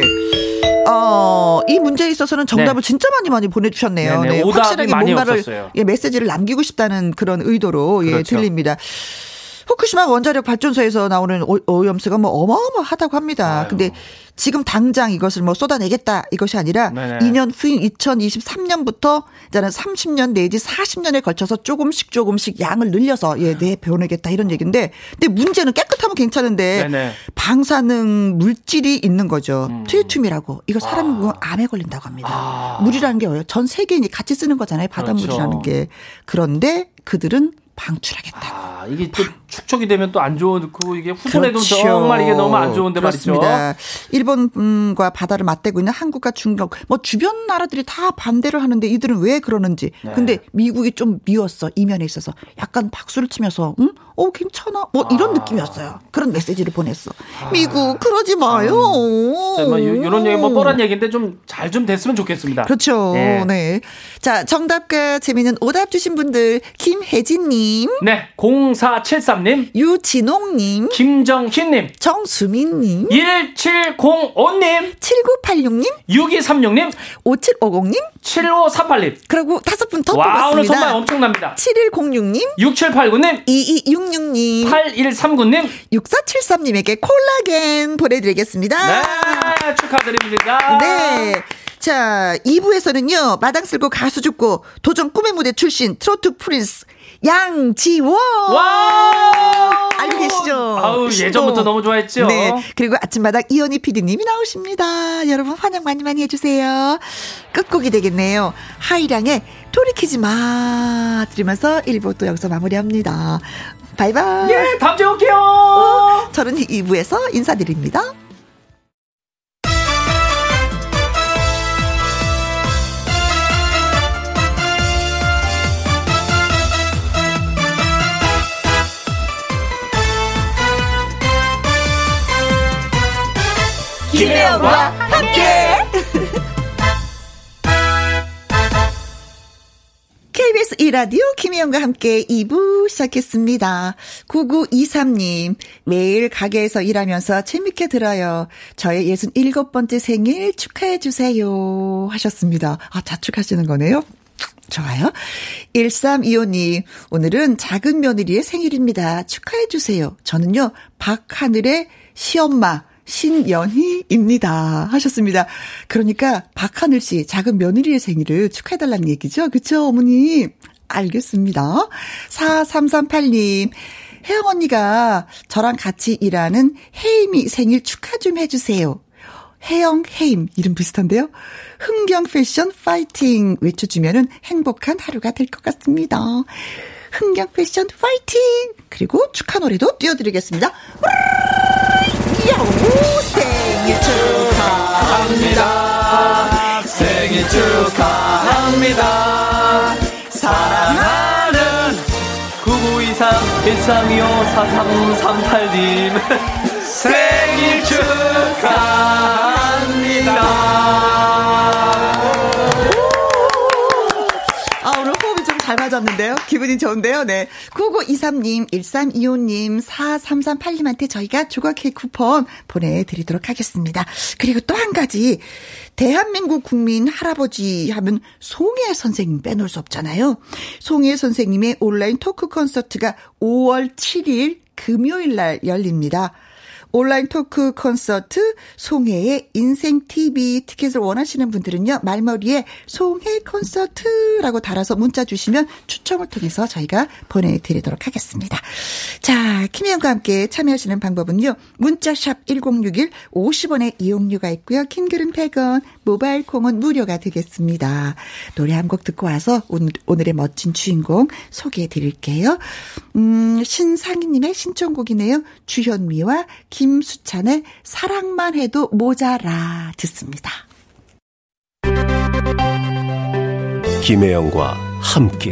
어, 이 문제에 있어서는 정답을 네. 진짜 많이 많이 보내주셨네요. 네네, 네, 확실하게 뭔가를 없었어요. 예, 메시지를 남기고 싶다는 그런 의도로 예, 그렇죠. 예, 들립니다. 후쿠시마 원자력 발전소에서 나오는 오, 염수가 뭐 어마어마하다고 합니다. 아유. 근데 지금 당장 이것을 뭐 쏟아내겠다 이것이 아니라 네네. 2년 후인 2023년부터 이제는 30년 내지 40년에 걸쳐서 조금씩 조금씩 양을 늘려서 예, 내보내겠다 이런 얘기인데 근데 문제는 깨끗하면 괜찮은데 네네. 방사능 물질이 있는 거죠. 음. 트리튬이라고 이거 사람 아. 암에 걸린다고 합니다. 아. 물이라는 게 뭐예요? 전 세계인이 같이 쓰는 거잖아요. 바닷물이라는 그렇죠. 게. 그런데 그들은 방출하겠다고. 아, 이게 또 축적이 되면 또 안 좋은 그 이게 후손에도 그렇죠. 정말 이게 너무 안 좋은데 그렇습니다. 말이죠. 일본과 바다를 맞대고 있는 한국과 중국 뭐 주변 나라들이 다 반대를 하는데 이들은 왜 그러는지. 네. 근데 미국이 좀 미웠어. 이면에 있어서 약간 박수를 치면서 응? 어 괜찮아. 뭐 이런 아. 느낌이었어요. 그런 메시지를 보냈어. 아. 미국 그러지 마요. 음. 뭐 이런 얘기 뭐 뻔한 얘기인데 좀 잘좀 좀 됐으면 좋겠습니다. 그렇죠. 네. 네. 자, 정답과 재미있는 오답 주신 분들 김혜진 님. 네. 0473 님. 유진홍님. 김정희님. 정수민님. 1705님. 7986님. 6236님. 5750님. 7538님. 그리고 다섯 분 더 뽑았습니다. 와, 오늘 정말 엄청납니다. 7106님. 6789님. 2266님. 8139님. 6473님에게 콜라겐 보내드리겠습니다. 네. 축하드립니다. 네. 자, 2부에서는요, 마당 쓸고 가수 죽고 도전 꿈의 무대 출신 트로트 프린스 양지원. 와! 알고 계시죠? 아우, 예전부터 너무 좋아했죠? 네. 그리고 아침마당 이현희 PD님이 나오십니다. 여러분 환영 많이 많이 해주세요. 끝곡이 되겠네요. 하이랑의 돌이키지 마. 들으면서 1부 또 여기서 마무리합니다. 바이바이. 예, 다음 주에 올게요. 어, 저는 2부에서 인사드립니다. 김혜영과 함께. KBS 이라디오 김혜영과 함께 2부 시작했습니다. 9923님, 매일 가게에서 일하면서 재밌게 들어요. 저의 67번째 생일 축하해주세요. 하셨습니다. 아, 자축하시는 거네요? 좋아요. 1325님, 오늘은 작은 며느리의 생일입니다. 축하해주세요. 저는요, 박하늘의 시엄마, 신연희입니다. 하셨습니다. 그러니까 박하늘 씨 작은 며느리의 생일을 축하해달라는 얘기죠. 그쵸, 어머니? 알겠습니다. 4338님. 혜영 언니가 저랑 같이 일하는 혜임이 생일 축하 좀 해주세요. 혜영, 혜임. 이름 비슷한데요? 흥경 패션 파이팅 외쳐주면은 행복한 하루가 될 것 같습니다. 흥경 패션 파이팅! 그리고 축하 노래도 띄워드리겠습니다. 야호! 생일 축하합니다. 생일 축하합니다. 사랑하는 9923 1325 4338님 생일 축하 잘 맞았는데요. 기분이 좋은데요. 네. 9923님, 1325님, 4338님한테 저희가 조각 케이크 쿠폰 보내드리도록 하겠습니다. 그리고 또 한 가지. 대한민국 국민 할아버지 하면 송혜 선생님 빼놓을 수 없잖아요. 송혜 선생님의 온라인 토크 콘서트가 5월 7일 금요일 날 열립니다. 온라인 토크 콘서트 송혜의 인생 TV 티켓을 원하시는 분들은요. 말머리에 송혜 콘서트라고 달아서 문자 주시면 추첨을 통해서 저희가 보내드리도록 하겠습니다. 자, 김혜영과 함께 참여하시는 방법은요. 문자샵 1061 50원의 이용료가 있고요. 킹글은 100원, 모바일 콩은 무료가 되겠습니다. 노래 한 곡 듣고 와서 오늘, 오늘의 멋진 주인공 소개해 드릴게요. 음, 신상희님의 신청곡이네요. 주현미와 김수찬의 사랑만 해도 모자라 듣습니다. 김혜영과 함께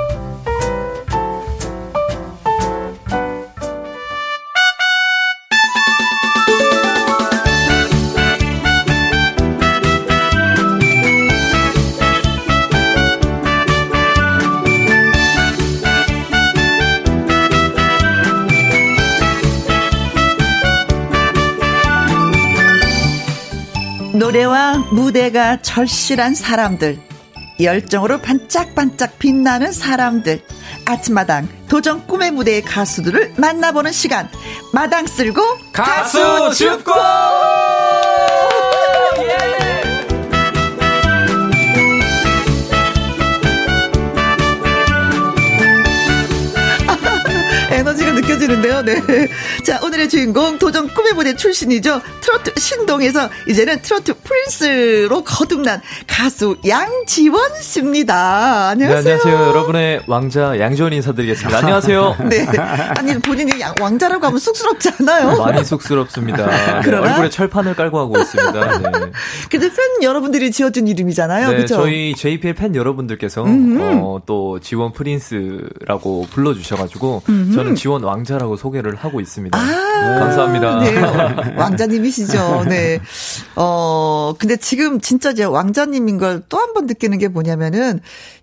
노래와 무대가 절실한 사람들, 열정으로 반짝반짝 빛나는 사람들, 아침마당 도전 꿈의 무대의 가수들을 만나보는 시간, 마당 쓸고 가수 줍고! 에너지가 느껴지는데요. 네. 자, 오늘의 주인공 도전 꿈의 무대 출신이죠. 트로트 신동에서 이제는 트로트 프린스로 거듭난 가수 양지원 씨입니다. 안녕하세요. 네, 안녕하세요. 여러분의 왕자 양지원 인사드리겠습니다. 안녕하세요. 네. 아니, 본인이 양, 왕자라고 하면 쑥스럽지 않아요? 많이 쑥스럽습니다. 네, 얼굴에 철판을 깔고 하고 있습니다. 네. 근데 팬 여러분들이 지어준 이름이잖아요. 네, 그죠? 저희 JPL 팬 여러분들께서 어, 또 지원 프린스라고 불러주셔가지고 저는 지원 왕자 라고 소개를 하고 있습니다. 아, 감사합니다. 네. 왕자님이시죠. 네. 어, 근데 지금 진짜 제 왕자님인 걸 또 한 번 느끼는 게 뭐냐면은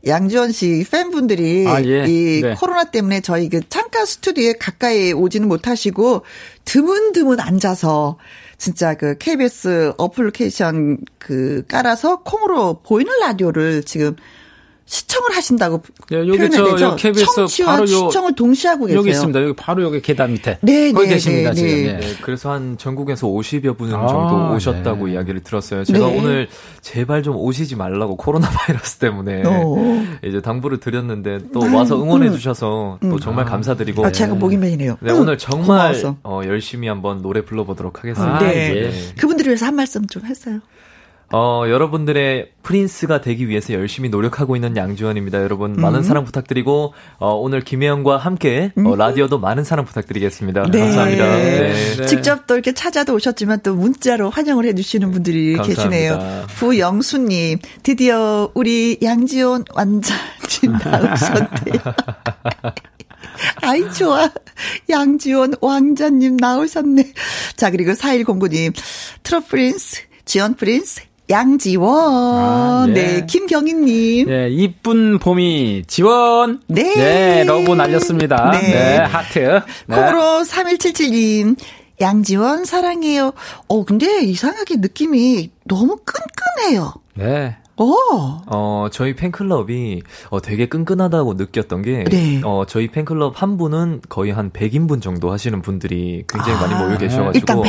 양지원 씨 팬분들이 아, 예. 이 네. 코로나 때문에 저희 그 창가 스튜디오에 가까이 오지는 못하시고 드문드문 앉아서 진짜 그 KBS 어플리케이션 그 깔아서 콩으로 보이는 라디오를 지금 시청을 하신다고 예, 여기 표현해야 저, 되죠. 요 KBS 청취와 바로 요- 시청을 동시에 하고 계세요. 여기 있습니다. 여기 바로 여기 계단 밑에. 네, 거기 네, 계십니다 네, 지금. 네. 예. 네, 그래서 한 전국에서 50여 분 아, 정도 오셨다고 네. 이야기를 들었어요. 제가 네. 오늘 제발 좀 오시지 말라고 코로나 바이러스 때문에 어. 이제 당부를 드렸는데 또 와서 응원해 주셔서 또 정말 감사드리고 아, 제가 목이 메이네요. 네, 응, 오늘 정말. 어, 열심히 한번 노래 불러보도록 하겠습니다. 아, 네. 예. 그분들을 위해서 한 말씀 좀 했어요. 어, 여러분들의 프린스가 되기 위해서 열심히 노력하고 있는 양지원입니다. 여러분 음. 많은 사랑 부탁드리고 어, 오늘 김혜영과 함께 어, 라디오도 많은 사랑 부탁드리겠습니다. 음. 네. 감사합니다. 네. 네. 네. 직접 또 이렇게 찾아도 오셨지만 또 문자로 환영을 해주시는 분들이 감사합니다. 계시네요. 부영수님, 드디어 우리 양지원 완자님 나오셨대요. 아이, 좋아. 양지원 왕자님 나오셨네. 자, 그리고 4109님, 트롯프린스, 지원 프린스, 양지원. 아, 네. 네. 김경희님. 네, 이쁜 봄이 지원. 네. 네, 러브 날렸습니다. 네. 네 하트. 네. 콩으로 3177님. 양지원 사랑해요. 어, 근데 이상하게 느낌이 너무 끈끈해요. 네. 오. 어, 저희 팬클럽이 어, 되게 끈끈하다고 느꼈던 게, 네. 어, 저희 팬클럽 한 분은 거의 한 100인분 정도 하시는 분들이 굉장히 아, 많이 모여 계셔가지고,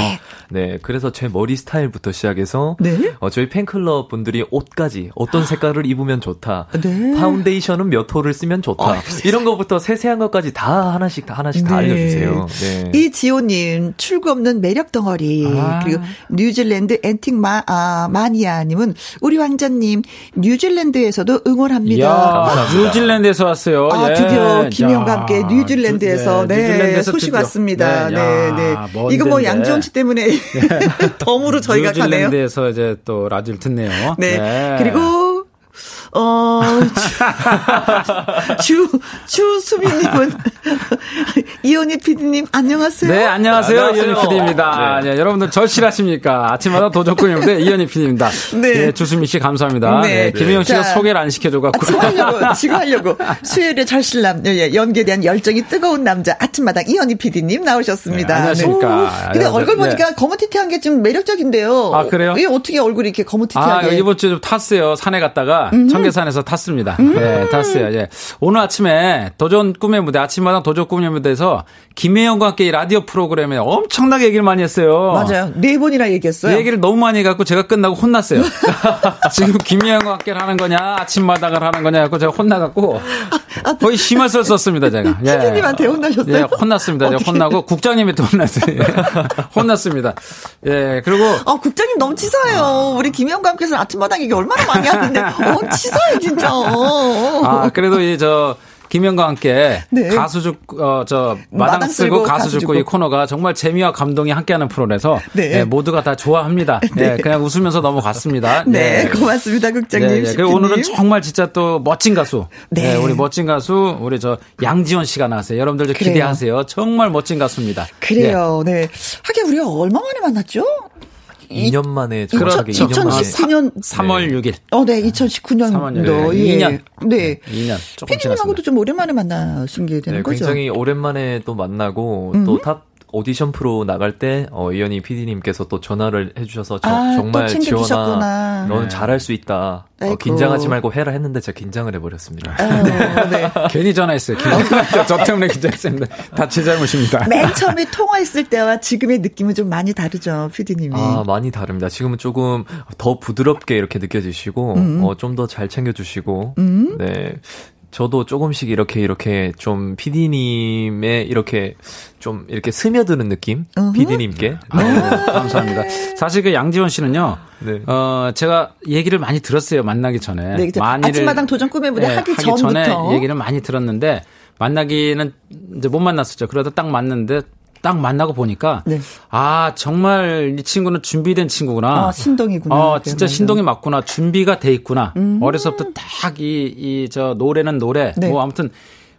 네, 그래서 제 머리 스타일부터 시작해서, 네? 어, 저희 팬클럽 분들이 옷까지 어떤 색깔을 입으면 좋다, 네. 파운데이션은 몇 호를 쓰면 좋다, 어, 이런 것부터 세세한 것까지 다 하나씩 다 하나씩 다 네. 알려주세요. 네. 이지호님 출구 없는 매력 덩어리 아. 그리고 뉴질랜드 앤틱 마, 아, 마니아님은 우리 왕자님 김 뉴질랜드에서도 응원합니다. 야, 뉴질랜드에서 왔어요. 아, 예. 드디어 김혜영과 함께 뉴질랜드에서 네, 네 뉴질랜드에서 소식 드디어. 왔습니다. 네, 네. 네. 이거 뭐 양지원 씨 때문에 덤으로 저희가 가네요. 뉴질랜드에서 이제 또 라디오를 듣네요. 네. 네. 그리고 어, 주, 주수민님은, 이현희 PD님, 안녕하세요. 네, 안녕하세요. 안녕하세요. 이현희 PD입니다. 네. 네, 여러분들 절실하십니까? 아침마다 도전꾼인데, 이현희 PD입니다. 네. 네. 주수민 씨 감사합니다. 네. 네 김혜영 씨가 자, 소개를 안 시켜줘갖고. 아, 지금 하려고, 지금 하려고. 수요일에 절실남, 예, 예, 연기에 대한 열정이 뜨거운 남자, 아침마당 이현희 PD님 나오셨습니다. 네, 안녕하십니까. 근데 얼굴 보니까 거무튀튀한 게 좀 매력적인데요. 아, 그래요? 왜 어떻게 얼굴이 이렇게 거무튀튀하게. 아, 이번 주에 좀 탔어요. 산에 갔다가. 음. 청계산에서 탔습니다. 음. 네, 탔어요. 예. 오늘 아침에 도전 꿈의 무대, 아침마당 도전 꿈의 무대에서 김혜영과 함께 라디오 프로그램에 엄청나게 얘기를 많이 했어요. 맞아요. 네 번이나 얘기했어요. 얘기를 너무 많이 해갖고 제가 끝나고 혼났어요. 지금 김혜영과 함께 하는 거냐, 아침마당을 하는 거냐 해갖고 제가 혼나갖고 거의 심할서 썼습니다, 제가. 예. 선생님한테 혼나셨어요? 예, 혼났습니다. 제가 혼나고 국장님한테 혼났어요. 혼났습니다. 예, 그리고. 아, 국장님 너무 치사해요. 우리 김혜영과 함께서 아침마당 얘기 얼마나 많이 하는데, 어, 치사 해, 진짜. 아, 그래도 이, 저, 김영과 함께 네. 가수 죽, 어, 저, 마당, 마당 쓰고 가수 죽고 이 코너가 정말 재미와 감동이 함께하는 프로라서 네. 네, 모두가 다 좋아합니다. 네. 네. 그냥 웃으면서 넘어갔습니다. 네, 네. 고맙습니다, 국장님. 네, 네. 그리고 오늘은 정말 진짜 또 멋진 가수. 네. 우리 멋진 가수, 우리 저 양지원 씨가 나왔어요. 여러분들 기대하세요. 정말 멋진 가수입니다. 그래요, 네. 하긴 우리가 얼마 만에 만났죠? 2년 만에 정확하게 그렇죠. 2019년 3월 6일. 어, 네, 2019년도 예. 2년. 네. 2년. 피디님하고도 좀 오랜만에 만나신 게 되는 네, 거죠. 굉장히 오랜만에 또 만나고 음. 또탑 오디션 프로 나갈 때 어, 이현희 PD님께서 또 전화를 해주셔서 저, 아, 정말 지원아 너는 네. 잘할 수 있다. 어, 긴장하지 말고 해라 했는데 제가 긴장을 해버렸습니다. 아, 네. 괜히 전화했어요. 저, 저 때문에 긴장했습니다. 다 제 잘못입니다. 맨 처음에 통화했을 때와 지금의 느낌은 좀 많이 다르죠, PD님이. 아 많이 다릅니다. 지금은 조금 더 부드럽게 이렇게 느껴지시고 음. 어, 좀 더 잘 챙겨주시고 음. 네 저도 조금씩 이렇게 이렇게 좀 PD님의 이렇게 좀 이렇게 스며드는 느낌? PD님께. 아, 네, 감사합니다. 사실 그 양지원 씨는요. 네. 어, 제가 얘기를 많이 들었어요. 만나기 전에. 네, 그렇죠. 아침마당 도전 꿈의 무대 네, 하기, 하기 전에 얘기를 많이 들었는데 만나기는 이제 못 만났었죠. 그러다 딱 만났는데 딱 만나고 보니까 네. 아 정말 이 친구는 준비된 친구구나. 아, 신동이구나. 어 진짜 신동이 맞구나. 준비가 돼 있구나. 음. 어려서부터 딱 이 이 저 노래는 노래 네. 뭐 아무튼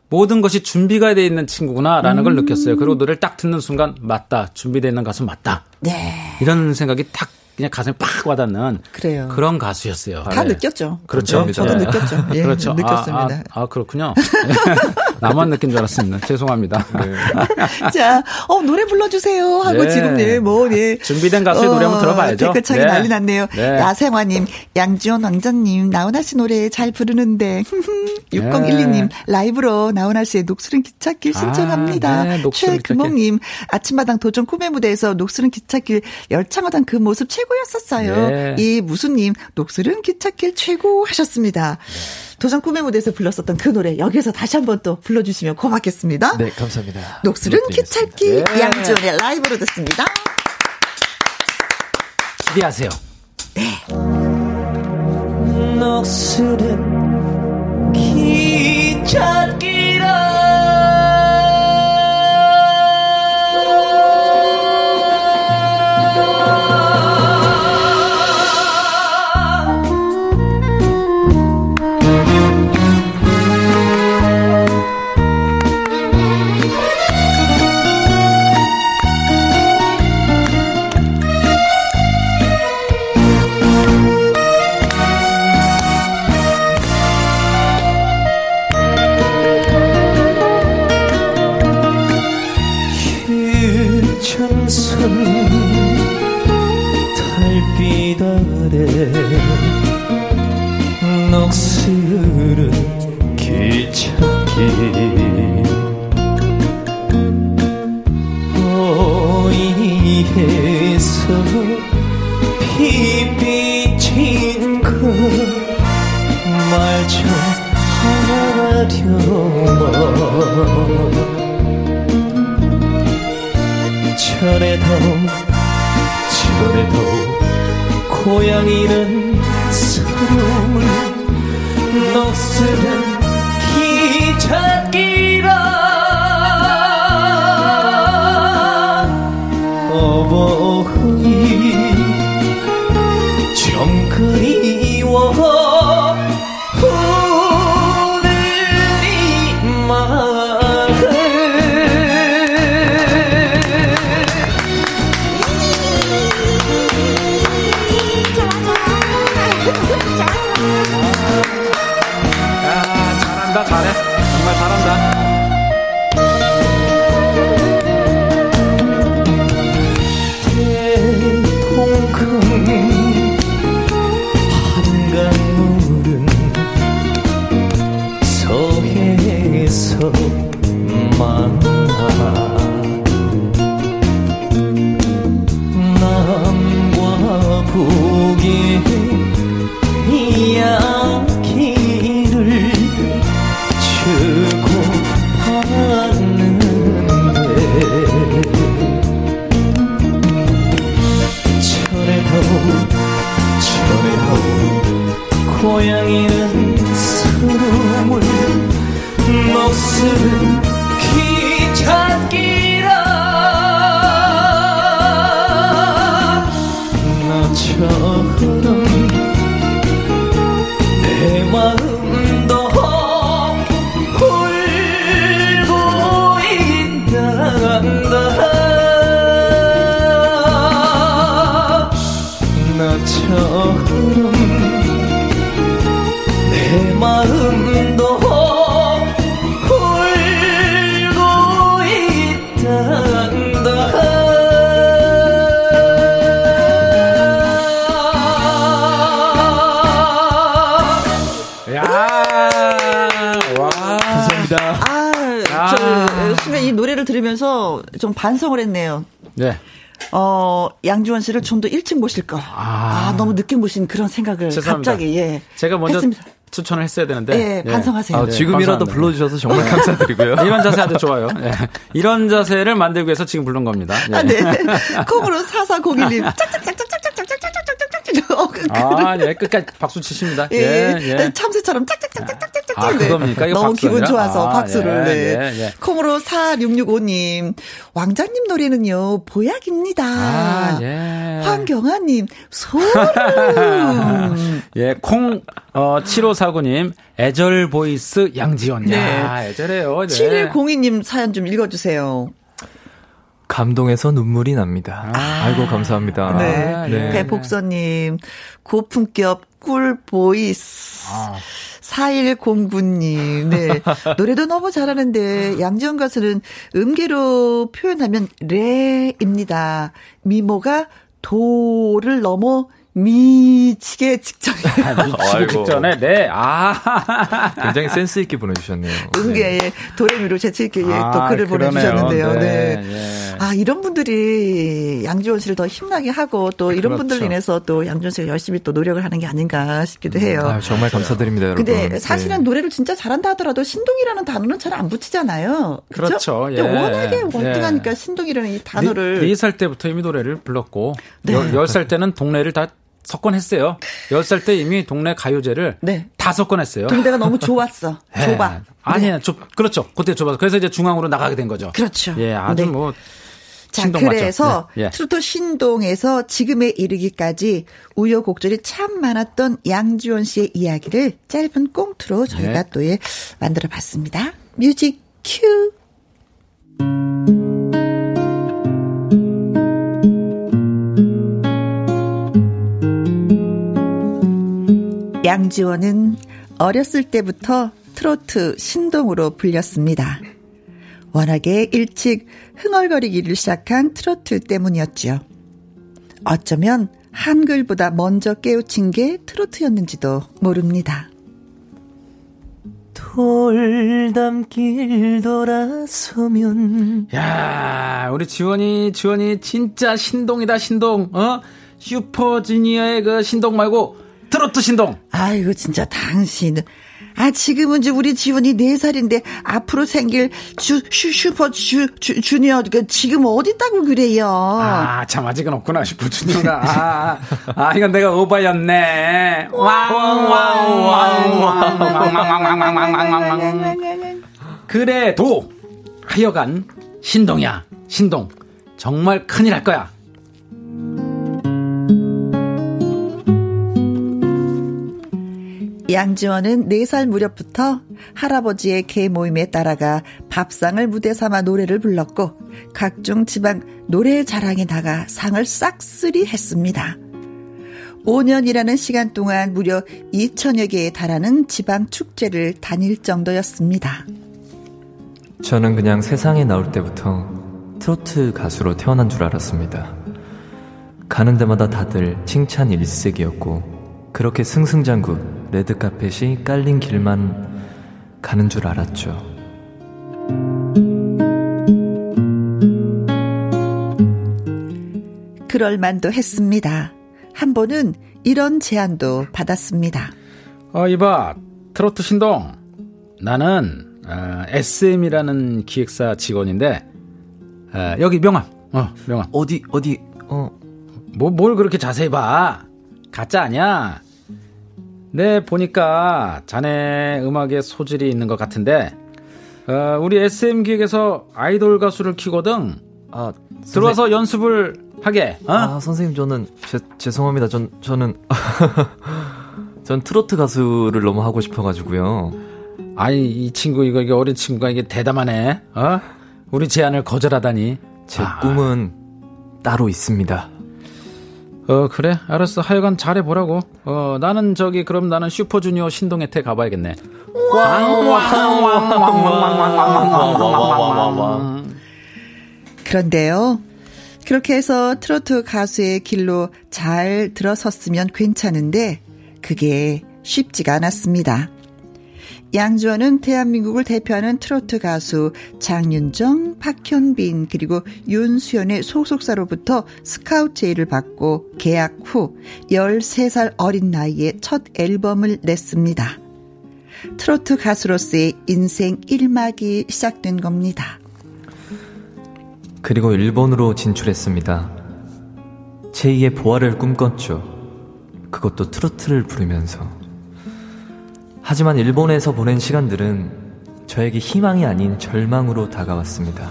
모든 것이 준비가 돼 있는 친구구나라는 음. 걸 느꼈어요. 그리고 노래를 딱 듣는 순간 맞다. 준비되어 있는 가수 맞다. 네. 이런 생각이 딱 그냥 가슴에 팍 와닿는 그래요. 그런 가수였어요. 다 네. 느꼈죠. 그렇죠. 네, 저도 네. 느꼈죠. 예, 그렇죠. 느꼈습니다. 아, 아, 아 그렇군요. 나만 느낀 줄 알았습니다. 죄송합니다. 네. 자, 어, 노래 불러주세요 하고 네. 지금 예, 뭐, 예. 준비된 가수의 어, 노래 한번 들어봐야죠. 댓글창이 네. 난리 났네요. 네. 야생화님, 양지원 왕자님, 나훈아 씨 노래 잘 부르는데, 6012님, 라이브로 나훈아 씨의 녹슬은 기찻길 신청합니다. 아, 최금옥님, 아침마당 도전 꿈의 무대에서 녹슬은 기찻길 열창하던 그 모습 최고 최고였었어요. 네. 이 무수님 녹슬은 기찻길 최고 하셨습니다. 네. 도전 꿈의 무대에서 불렀었던 그 노래 여기서 다시 한번 또 불러주시면 고맙겠습니다. 네, 감사합니다. 녹슬은 기찻길 네. 양지원의 라이브로 듣습니다. 기대하세요. 네. 녹슬은 기찻길 고양이는 서름을 녹슬은 반성을 했네요. 네. 어, 양주원 씨를 좀 더 일찍 모실 거. 아, 아 너무 늦게 모신 그런 생각을 죄송합니다. 갑자기, 예. 제가 먼저 했습니다. 추천을 했어야 되는데. 예, 예. 반성하세요. 아, 네, 지금이라도 감사합니다. 불러주셔서 정말 감사드리고요. 이런 자세 아주 좋아요. 네. 이런 자세를 만들기 위해서 지금 부른 겁니다. 예. 아, 네. 콩으로 사사공일님 짝짝짝짝짝짝짝짝짝짝짝짝짝. 아, 예. 끝까지 박수 치십니다. 예. 예. 예. 참새처럼 짝짝짝짝짝짝. 아, 그겁니까? 너무 기분 좋아서 아, 박수를. 예, 네. 예, 예. 콩으로 4665님. 왕자님 노래는요, 보약입니다. 아, 예. 황경아님, 소름. 예, 콩, 어, 7549님, 애절 보이스 양지원. 네. 야, 애절해요. 네. 7102님 사연 좀 읽어주세요. 감동해서 눈물이 납니다. 아, 이고 감사합니다. 네. 네. 배복서님, 고품격 꿀 보이스. 아. 4109님, 네. 노래도 너무 잘하는데, 양지원 가수는 음계로 표현하면 레입니다. 미모가 도를 넘어 미치게 직전에. 아, 미치게 직전에, 네. 아. 굉장히 센스있게 보내주셨네요. 음계에 네. 도레미로 재치있게 아, 또 글을 그러네요. 보내주셨는데요. 네. 네. 네. 아, 이런 분들이 양지원 씨를 더 힘나게 하고 또 이런 그렇죠. 분들 인해서 또 양지원 씨가 열심히 또 노력을 하는 게 아닌가 싶기도 음, 해요. 아, 정말 감사드립니다, 여러분. 근데 네. 사실은 네. 노래를 진짜 잘한다 하더라도 신동이라는 단어는 잘 안 붙이잖아요. 그렇죠. 그렇죠? 예. 워낙에 월등하니까 예. 신동이라는 이 단어를. 4살 때부터 이미 노래를 불렀고, 네. 10살 때는 동네를 다 석권했어요. 10살 때 이미 동네 가요제를 네. 다 석권했어요. 동네가 너무 좋았어. 네. 좁아. 아니야, 네. 좁, 그렇죠. 그때 좁아서. 그래서 이제 중앙으로 나가게 된 거죠. 그렇죠. 예, 아주 네. 뭐. 자, 그래서 네. 예. 트로트 신동에서 지금에 이르기까지 우여곡절이 참 많았던 양지원 씨의 이야기를 짧은 꽁트로 저희가 네. 또 예, 만들어 봤습니다. 뮤직 큐. 양지원은 어렸을 때부터 트로트 신동으로 불렸습니다. 워낙에 일찍 흥얼거리기를 시작한 트로트 때문이었죠. 어쩌면 한글보다 먼저 깨우친 게 트로트였는지도 모릅니다. 돌담길 돌아서면 야 우리 지원이 지원이 진짜 신동이다 신동 어 슈퍼주니어의 그 신동 말고 트로트 신동 아이고 진짜 당신은 아, 지금은 이제 우리 지원이 4 살인데 앞으로 생길 주, 슈, 슈퍼 주, 주, 주니어, 그 지금 어디 있다고 그래요? 아, 참, 아직은 없구나, 슈퍼 주니어가. 아, 아, 이건 내가 오바였네. 그래도, 하여간, 신동이야, 신동. 정말 큰일 할 거야. 양지원은 4살 무렵부터 할아버지의 개 모임에 따라가 밥상을 무대 삼아 노래를 불렀고 각종 지방 노래 자랑에 나가 상을 싹쓸이 했습니다. 5년이라는 시간 동안 무려 2천여 개에 달하는 지방 축제를 다닐 정도였습니다. 저는 그냥 세상에 나올 때부터 트로트 가수로 태어난 줄 알았습니다. 가는 데마다 다들 칭찬 일색이었고 그렇게 승승장구 레드카펫이 깔린 길만 가는 줄 알았죠. 그럴 만도 했습니다. 한 번은 이런 제안도 받았습니다. 어, 이봐, 트로트 신동. 나는 어, SM이라는 기획사 직원인데 어, 여기 명함. 어, 명함. 어디 어디 어. 뭐 뭘 그렇게 자세히 봐. 가짜 아니야. 네, 보니까 자네 음악에 소질이 있는 것 같은데, 어, 우리 SM 기획에서 아이돌 가수를 키거든. 아, 들어와서 선생... 연습을 하게. 어? 아, 선생님 저는 제, 죄송합니다. 전 저는 전 트로트 가수를 너무 하고 싶어가지고요. 아니 이 친구 이거 이게 어린 친구가 이게 대담하네. 어? 우리 제안을 거절하다니. 제 아. 꿈은 따로 있습니다. 어 그래? 알았어. 하여간 잘해보라고. 어 나는 저기 그럼 나는 슈퍼주니어 신동혜태 가봐야겠네. 그런데요. 그렇게 해서 트로트 가수의 길로 잘 들어섰으면 괜찮은데 그게 쉽지가 않았습니다 양주원은 대한민국을 대표하는 트로트 가수 장윤정, 박현빈 그리고 윤수연의 소속사로부터 스카우트 제의를 받고 계약 후 13살 어린 나이에 첫 앨범을 냈습니다. 트로트 가수로서의 인생 1막이 시작된 겁니다. 그리고 일본으로 진출했습니다. 제2의 보아를 꿈꿨죠. 그것도 트로트를 부르면서. 하지만 일본에서 보낸 시간들은 저에게 희망이 아닌 절망으로 다가왔습니다.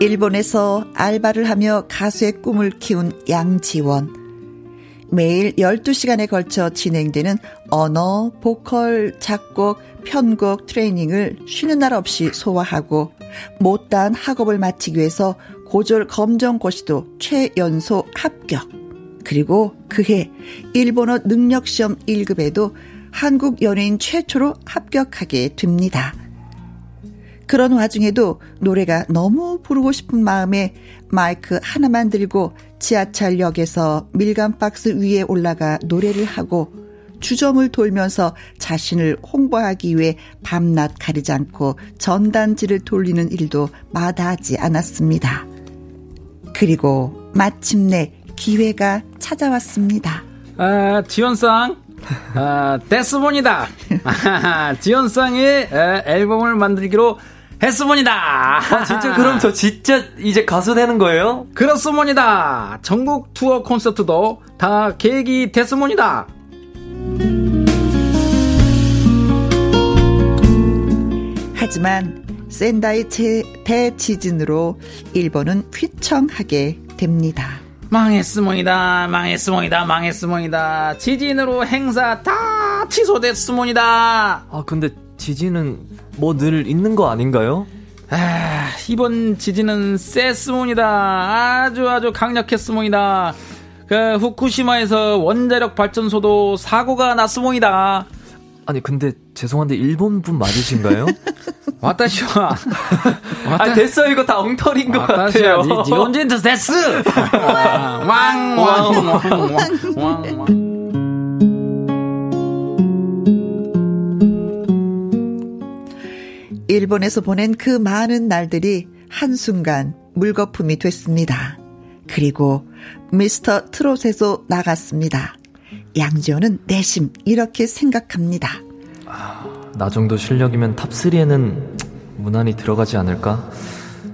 일본에서 알바를 하며 가수의 꿈을 키운 양지원. 매일 12시간에 걸쳐 진행되는 언어, 보컬, 작곡, 편곡 트레이닝을 쉬는 날 없이 소화하고 못다한 학업을 마치기 위해서 고졸 검정고시도 최연소 합격. 그리고 그해 일본어 능력시험 1급에도 한국 연예인 최초로 합격하게 됩니다. 그런 와중에도 노래가 너무 부르고 싶은 마음에 마이크 하나만 들고 지하철역에서 밀감 박스 위에 올라가 노래를 하고 주점을 돌면서 자신을 홍보하기 위해 밤낮 가리지 않고 전단지를 돌리는 일도 마다하지 않았습니다. 그리고 마침내 기회가 찾아왔습니다. 아, 지원상, 아, 데스본이다. 아, 지원상의 앨범을 만들기로 했습니다. 아, 진짜 그럼 저 진짜 이제 가수 되는 거예요? 그렇습니다. 전국 투어 콘서트도 다 계획이 됐습니다. 하지만 센다이 대지진으로 일본은 휘청하게 됩니다. 망했습니다. 망했습니다. 망했습니다. 지진으로 행사 다 취소됐습니다. 아, 근데 지진은 뭐 늘 있는 거 아닌가요? 아, 이번 지진은 셌습니다. 아주 아주 강력했습니다. 그 후쿠시마에서 원자력 발전소도 사고가 났습니다. 아니 근데 죄송한데 일본 분 맞으신가요? 와타시와 아 됐어 이거 다 엉터리인 것 같아요. 니, 니 언제인지 됐어. 왕왕왕왕왕왕 일본에서 보낸 그 많은 날들이 한순간 물거품이 됐습니다. 그리고 미스터 트롯에서 나갔습니다. 양지호는 내심 이렇게 생각합니다. 아, 나 정도 실력이면 탑3에는 무난히 들어가지 않을까?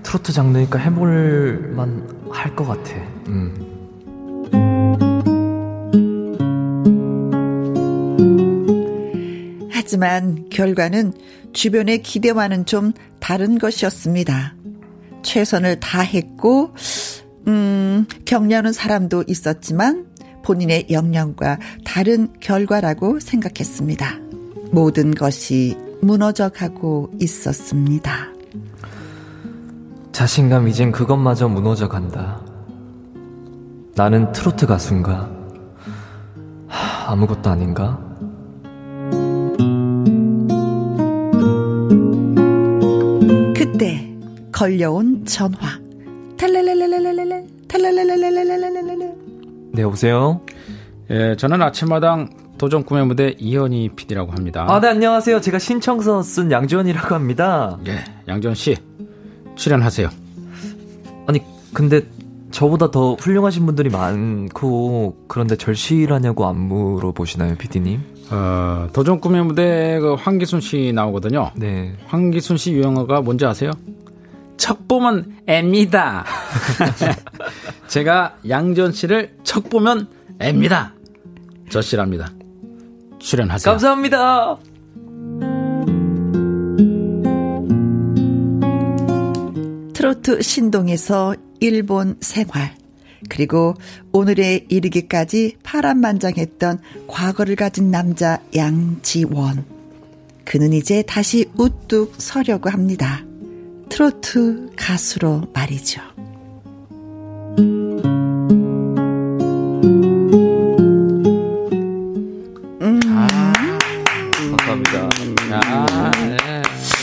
트로트 장르니까 해볼만 할 것 같아. 음. 하지만 결과는 주변의 기대와는 좀 다른 것이었습니다. 최선을 다했고, 음, 격려하는 사람도 있었지만 본인의 역량과 다른 결과라고 생각했습니다. 모든 것이 무너져 가고 있었습니다. 자신감 이젠 그것마저 무너져 간다. 나는 트로트 가수인가? 하, 아무것도 아닌가? 그때 걸려온 전화. 탈랄랄랄랄랄랄 탈랄랄랄랄랄랄랄 네, 여보세요? 예, 저는 아침마당 도전 꿈의 무대 이현희 PD라고 합니다. 아, 네, 안녕하세요. 제가 신청서 쓴 양지원이라고 합니다. 예, 양지원 씨, 출연하세요. 아니, 근데 저보다 더 훌륭하신 분들이 많고, 그런데 절실하냐고 안 물어보시나요, PD님? 어, 도전 꿈의 무대 그 황기순 씨 나오거든요. 네. 황기순 씨 유행어가 뭔지 아세요? 척 보면 애입니다. 제가 양전 씨를 척 보면 애입니다. 저 씨랍니다. 출연하세요. 감사합니다. 트로트 신동에서 일본 생활, 그리고 오늘에 이르기까지 파란만장했던 과거를 가진 남자 양지원. 그는 이제 다시 우뚝 서려고 합니다. 트로트 가수로 말이죠. 음. 아, 감사합니다. 아, 네.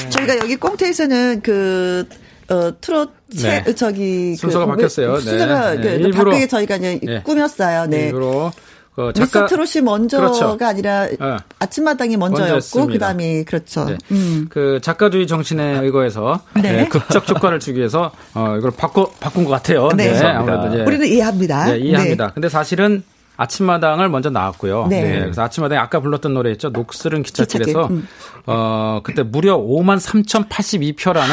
저희가 여기 꽁트에서는 그 어, 트롯 네. 저기 순서가 그, 바뀌었어요. 순서가 네. 그, 일부러 바뀌게 저희가 이제 네. 꾸몄어요. 네. 일부러 그 작가... 미스터 트롯이 먼저가 그렇죠. 아니라 네. 아침마당이 먼저였고 그다음에 그렇죠. 네. 음. 그 작가주의 정신에 의거해서 네. 네. 극적 효과를 주기 위해서 어 이걸 바꿔 바꾼 것 같아요. 네, 네. 아무래도 이제 우리는 이해합니다. 네, 이해합니다. 근데 사실은 아침마당을 먼저 나왔고요. 네. 네. 그래서 아침마당에 아까 불렀던 노래 있죠. 녹슬은 기찻길에서 음. 어 그때 무려 5만 3,082표라는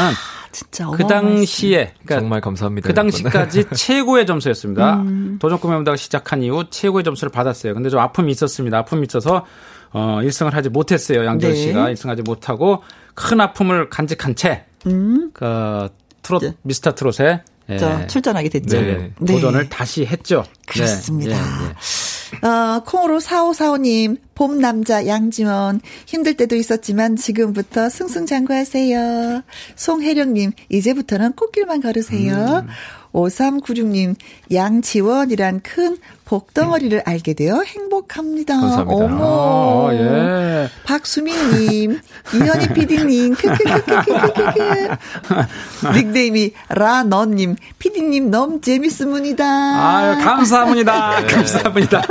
진짜 그 당시에 그러니까 정말 감사합니다. 그 당시까지 최고의 점수였습니다. 음. 도전 꿈의 무대가 시작한 이후 최고의 점수를 받았어요. 근데 좀 아픔이 있었습니다. 아픔이 있어서 어 1승을 하지 못했어요. 양지원 네. 씨가 1승하지 못하고 큰 아픔을 간직한 채 음. 그 트롯 네. 미스터 트롯에 예. 출전하게 됐죠. 네. 네. 도전을 다시 했죠. 그렇습니다. 네. 예, 예. 어, 콩으로 4545님, 봄 남자 양지원. 힘들 때도 있었지만 지금부터 승승장구하세요. 송혜령님, 이제부터는 꽃길만 걸으세요. 음. 5396님, 양지원이란 큰 복덩어리를 알게 되어 행복합니다. 감사합니다. 어머. 아, 예. 박수민님, 이현희 PD님, 크크크크크크크. 닉네임이 라너님, PD님 너무 재밌습니다. 아유, 감사합니다. 네. 감사합니다.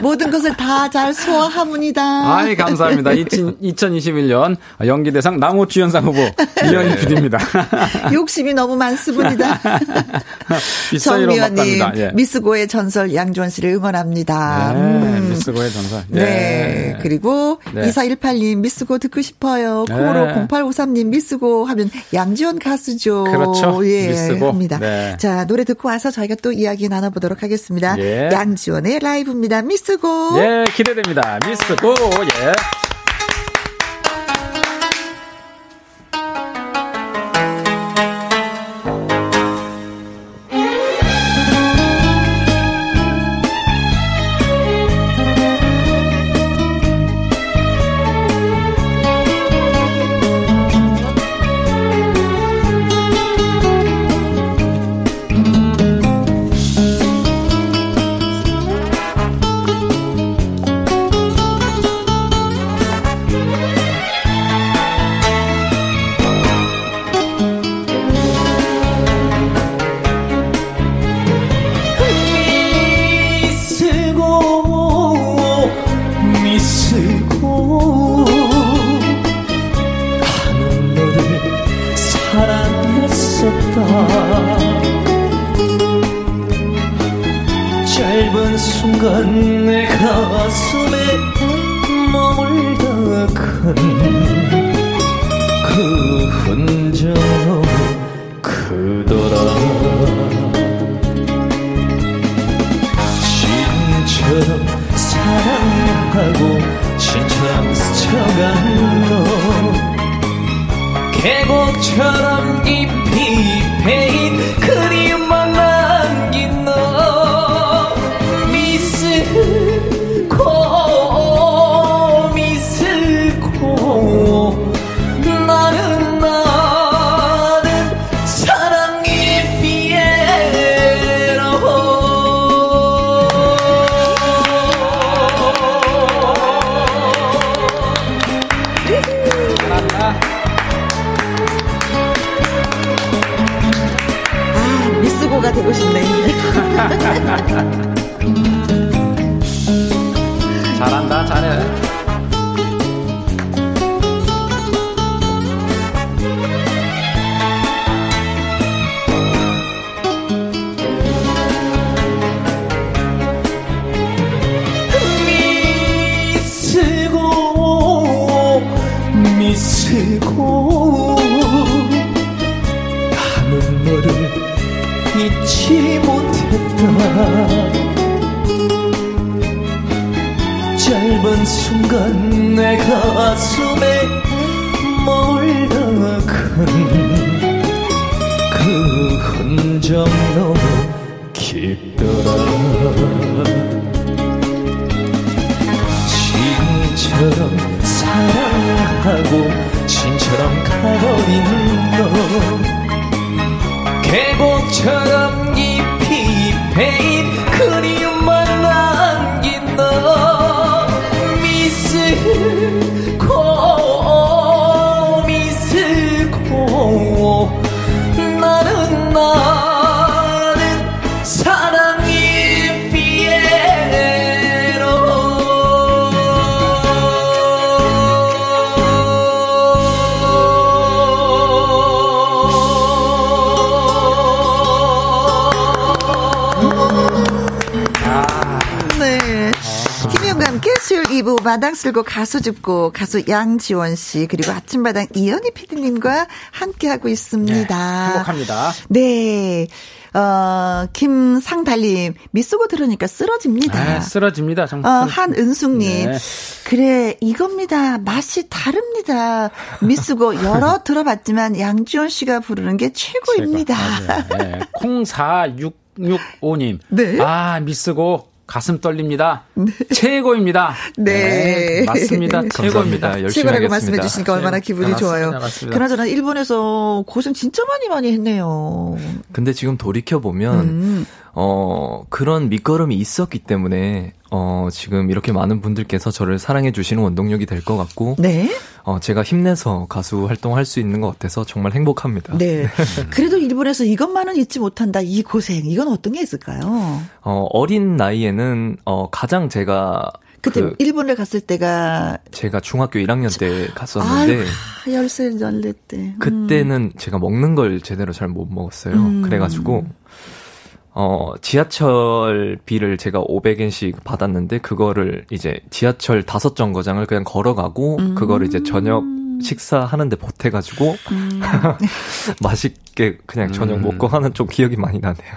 모든 것을 다 잘 소화합니다. 아이, 감사합니다. 2021년 연기대상 나무주연상 후보 이현희 PD입니다. 욕심이 너무 많습니다. 정미연님, 예. 미스 고의 전설 양주원 씨를 응원합니다. 네, 음. 미스 고의 전설. 예. 네. 그리고 네. 2418님 미스 고 듣고 싶어요. 네. 코로 0853님 미스 고 하면 양지원 가수죠. 그렇죠. 예. 미스 고. 합니다. 네. 자, 노래 듣고 와서 저희가 또 이야기 나눠 보도록 하겠습니다. 예. 양지원의 라이브입니다. 미스 고. 예, 기대됩니다. 미스 고. 예. 신처럼 사랑하고 신처럼 가버린 너. 계곡처럼 잎이 베인 그리 수요일 2부 마당 쓸고 가수 줍고 가수 양지원 씨 그리고 아침마당 이현희 PD님과 함께하고 있습니다. 네, 행복합니다. 네. 어, 김상달님, 미쓰고 들으니까 쓰러집니다. 네, 쓰러집니다. 어, 정말. 한은숙님, 네. 그래, 이겁니다. 맛이 다릅니다. 미쓰고 여러 들어봤지만 양지원 씨가 부르는 게 최고입니다. 네. 04665님. 네. 아, 미쓰고 가슴 떨립니다. 최고입니다. 네. 맞습니다. 최고입니다. 열심히 최고라고. 말씀해 주시니까 얼마나 기분이 네, 좋아요. 맞습니다. 맞습니다. 그나저나 일본에서 고생 진짜 많이 많이 했네요. 근데 지금 돌이켜 보면 음. 어 그런 밑거름이 있었기 때문에 어 지금 이렇게 많은 분들께서 저를 사랑해 주시는 원동력이 될 것 같고 네. 어 제가 힘내서 가수 활동할 수 있는 것 같아서 정말 행복합니다. 네. 그래도 일본에서 이것만은 잊지 못한다. 이 고생. 이건 어떤 게 있을까요? 어 어린 나이에는 어 가장 제가 그때 그 일본에 갔을 때가 제가 중학교 1학년 때 갔었는데 아유, 열세 열네 때. 그때는 제가 먹는 걸 제대로 잘 못 먹었어요. 음. 그래가지고 어 지하철비를 제가 500엔씩 받았는데 그거를 이제 지하철 다섯 정거장을 그냥 걸어가고 음. 그거를 이제 저녁 식사하는데 보태가지고 음. 맛있게 그냥 저녁 음. 먹고 하는 좀 기억이 많이 나네요.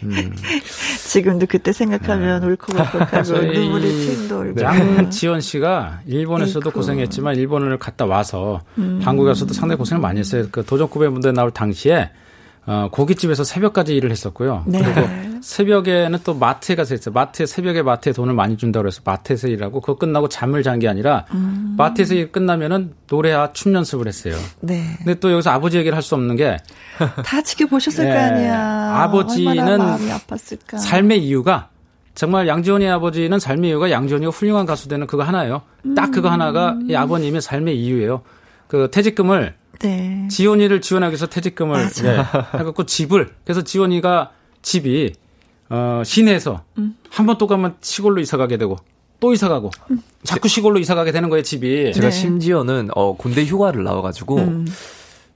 지금도 그때 생각하면 울컥울컥하고 저희 눈물이 핑 돌고. 양지원 씨가 일본에서도 아이고. 고생했지만 일본을 갔다 와서 한국에서도 상당히 고생을 많이 했어요. 그 도전 구배 무대 나올 당시에 어, 고깃집에서 새벽까지 일을 했었고요. 네. 그리고 새벽에는 또 마트에 가서 했어요. 마트에 새벽에 마트에 돈을 많이 준다고 해서 마트에서 일하고 그거 끝나고 잠을 잔 게 아니라 마트에서 일 끝나면은 노래와 춤 연습을 했어요. 네. 근데 또 여기서 아버지 얘기를 할 수 없는 게 다 지켜보셨을 네. 거 아니야. 아버지는 얼마나 마음이 아팠을까. 삶의 이유가 정말 양지원의 아버지는 삶의 이유가 양지원이가 훌륭한 가수 되는 그거 하나예요. 딱 그거 하나가 이 아버님의 삶의 이유예요. 그 퇴직금을 네. 지원이를 지원하기 위해서 퇴직금을. 네, 해갖고 집을 그래서 지원이가 집이 어 시내에서 음. 한번 또 가면 시골로 이사 가게 되고 또 이사 가고 자꾸 시골로 이사 가게 되는 거예요 집이. 제가 네. 심지어는 어 군대 휴가를 나와가지고 음.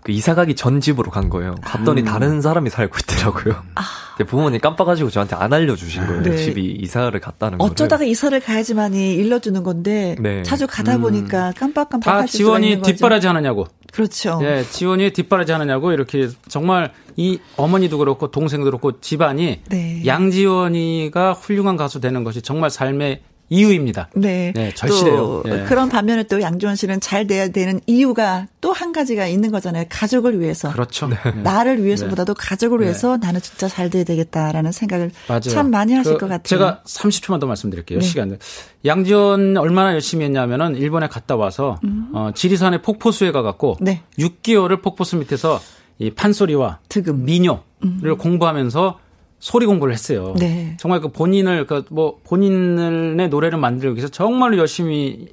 그 이사 가기 전 집으로 간 거예요. 갔더니 음. 다른 사람이 살고 있더라고요. 아. 부모님 깜빡하시고 저한테 안 알려주신 거예요. 네. 집이 이사를 갔다는 거. 어쩌다가 거를. 이사를 가야지만이 일러주는 건데 네. 자주 가다 음. 보니까 깜빡깜빡 다 지원이 뒷바라지 하느냐고. 그렇죠. 예, 지원이 뒷바라지 하느냐고 이렇게 정말 이 어머니도 그렇고 동생도 그렇고 집안이 네. 양지원이가 훌륭한 가수 되는 것이 정말 삶의 이유입니다. 네. 네 절실해요. 네. 그런 반면에 또 양지원 씨는 잘 돼야 되는 이유가 또 한 가지가 있는 거잖아요. 가족을 위해서. 그렇죠. 네. 나를 위해서보다도 가족을 네. 위해서 나는 진짜 잘 돼야 되겠다라는 생각을 맞아요. 참 많이 하실 그 것 같아요. 제가 30초만 더 말씀드릴게요. 네. 시간. 양지원 얼마나 열심히 했냐면은 일본에 갔다 와서 음. 어, 지리산에 폭포수에 가갖고 네. 6개월을 폭포수 밑에서 이 판소리와 득음. 민요를 음. 공부하면서 소리 공부를 했어요. 네. 정말 그 본인을 그 뭐 본인의 노래를 만들기 위해서 정말로 열심히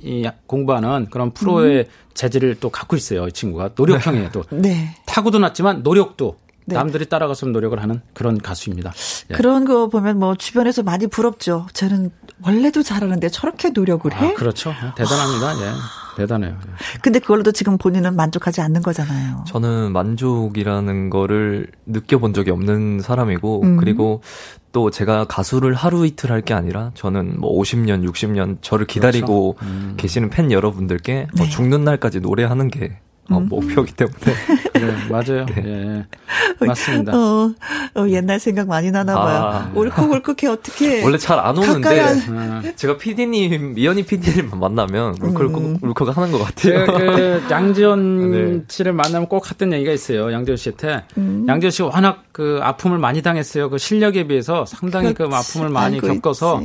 공부하는 그런 프로의 음. 재질을 또 갖고 있어요. 이 친구가 노력형이에요. 또 네. 타고도 났지만 노력도 네. 남들이 따라가서 노력을 하는 그런 가수입니다. 예. 그런 거 보면 뭐 주변에서 많이 부럽죠. 저는 원래도 잘하는데 저렇게 노력을 해? 아, 그렇죠. 대단합니다. 예. 대단해요. 근데 그걸로도 지금 본인은 만족하지 않는 거잖아요. 저는 만족이라는 거를 느껴본 적이 없는 사람이고, 음. 그리고 또 제가 가수를 하루 이틀 할 게 아니라 저는 뭐 50년, 60년 저를 기다리고 그렇죠. 음. 계시는 팬 여러분들께 뭐 네. 죽는 날까지 노래하는 게 어, 음. 목표기 때문에. 네, 맞아요. 네. 예. 맞습니다. 어, 어, 옛날 생각 많이 나나 봐요. 아. 울컥울컥해 어떻게. 원래 잘 안 오는데 아. 제가 PD님, 미연이 PD님 만나면 울컥울컥 음. 울컥 하는 것 같아요. 그 양지원 네. 씨를 만나면 꼭 했던 얘기가 있어요. 양지원 씨한테. 음. 양지원 씨가 워낙 그 아픔을 많이 당했어요. 그 실력에 비해서 상당히 그 그렇지. 그 아픔을 많이 겪어서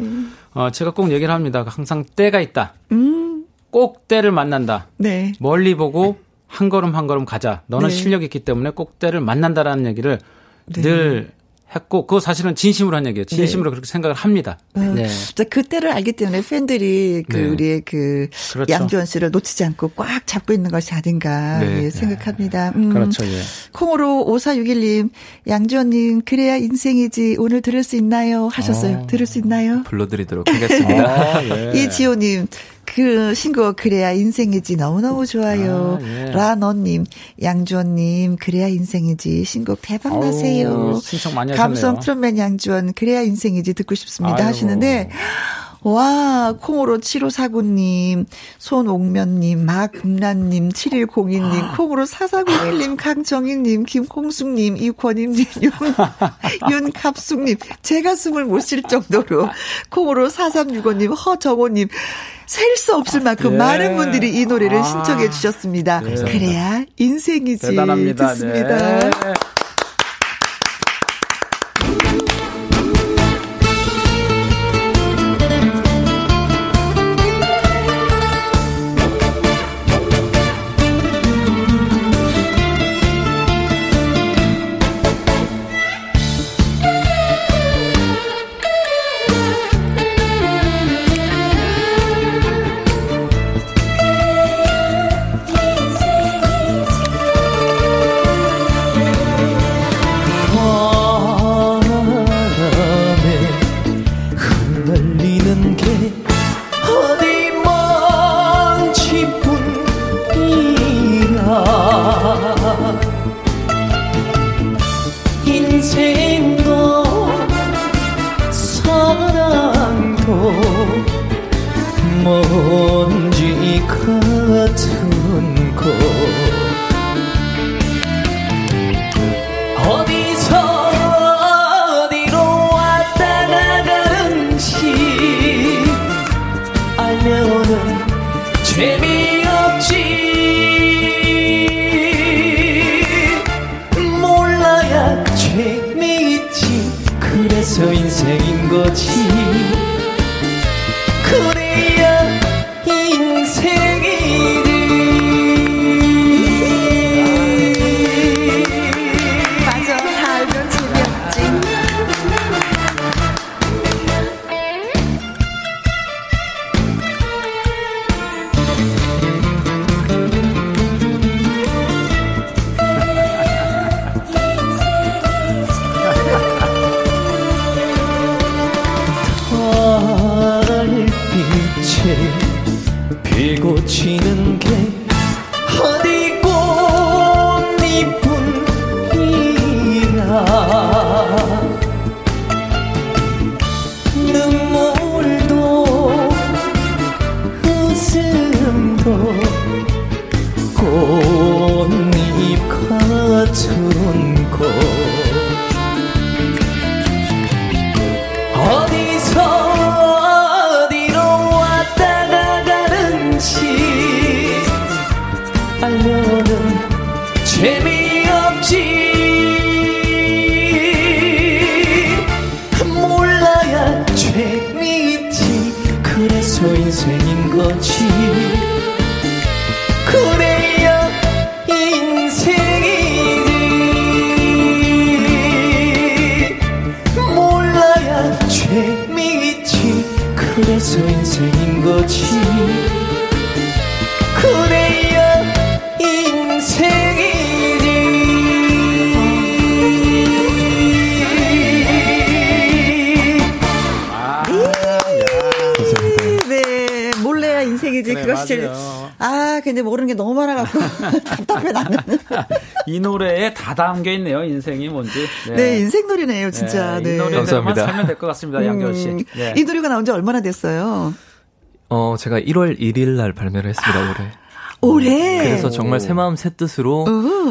어, 제가 꼭 얘기를 합니다. 항상 때가 있다. 음. 꼭 때를 만난다. 네. 멀리 보고 한 걸음 한 걸음 가자. 너는 네. 실력이 있기 때문에 꼭 때를 만난다라는 얘기를 네. 늘 했고 그거 사실은 진심으로 한 얘기예요. 진심으로 네. 그렇게 생각을 합니다. 어, 네. 그때를 알기 때문에 팬들이 그 네. 우리의 그 그렇죠. 양주원 씨를 놓치지 않고 꽉 잡고 있는 것이 아닌가 네. 예, 생각합니다. 음. 그렇죠. 예. 콩으로 5461님 양주원님 그래야 인생이지 오늘 들을 수 있나요 하셨어요. 어. 들을 수 있나요? 불러드리도록 하겠습니다. 아, 예. 이지호님 그 신곡 그래야 인생이지 너무너무 좋아요. 아, 예. 라너님, 양주원님 그래야 인생이지 신곡 대박 나세요. 신청 많이 하셨네요. 감성 트롯맨 양주원 그래야 인생이지 듣고 싶습니다 아이고. 하시는데 와, 콩으로 7549님, 손옥면님, 마금란님, 7102님, 아. 콩으로 4401님, 강정희님, 김콩숙님, 이권임님, 윤, 윤갑숙님, 제가 숨을 못 쉴 정도로, 콩으로 4365님, 허정호님, 셀 수 없을 만큼 예. 많은 분들이 이 노래를 아. 신청해 주셨습니다. 예. 그래야 인생이지. 대단합니다. 듣습니다. 네. 노래에 다 담겨 있네요. 인생이 뭔지. 네, 인생놀이네요, 진짜. 네, 네. 이 감사합니다. 살면 될 것 같습니다. 양결 씨. 음, 네. 이 노래가 나온 지 얼마나 됐어요? 어, 제가 1월 1일 날 발매를 했습니다, 올해. 올해. 그래서 정말 새 마음 새 뜻으로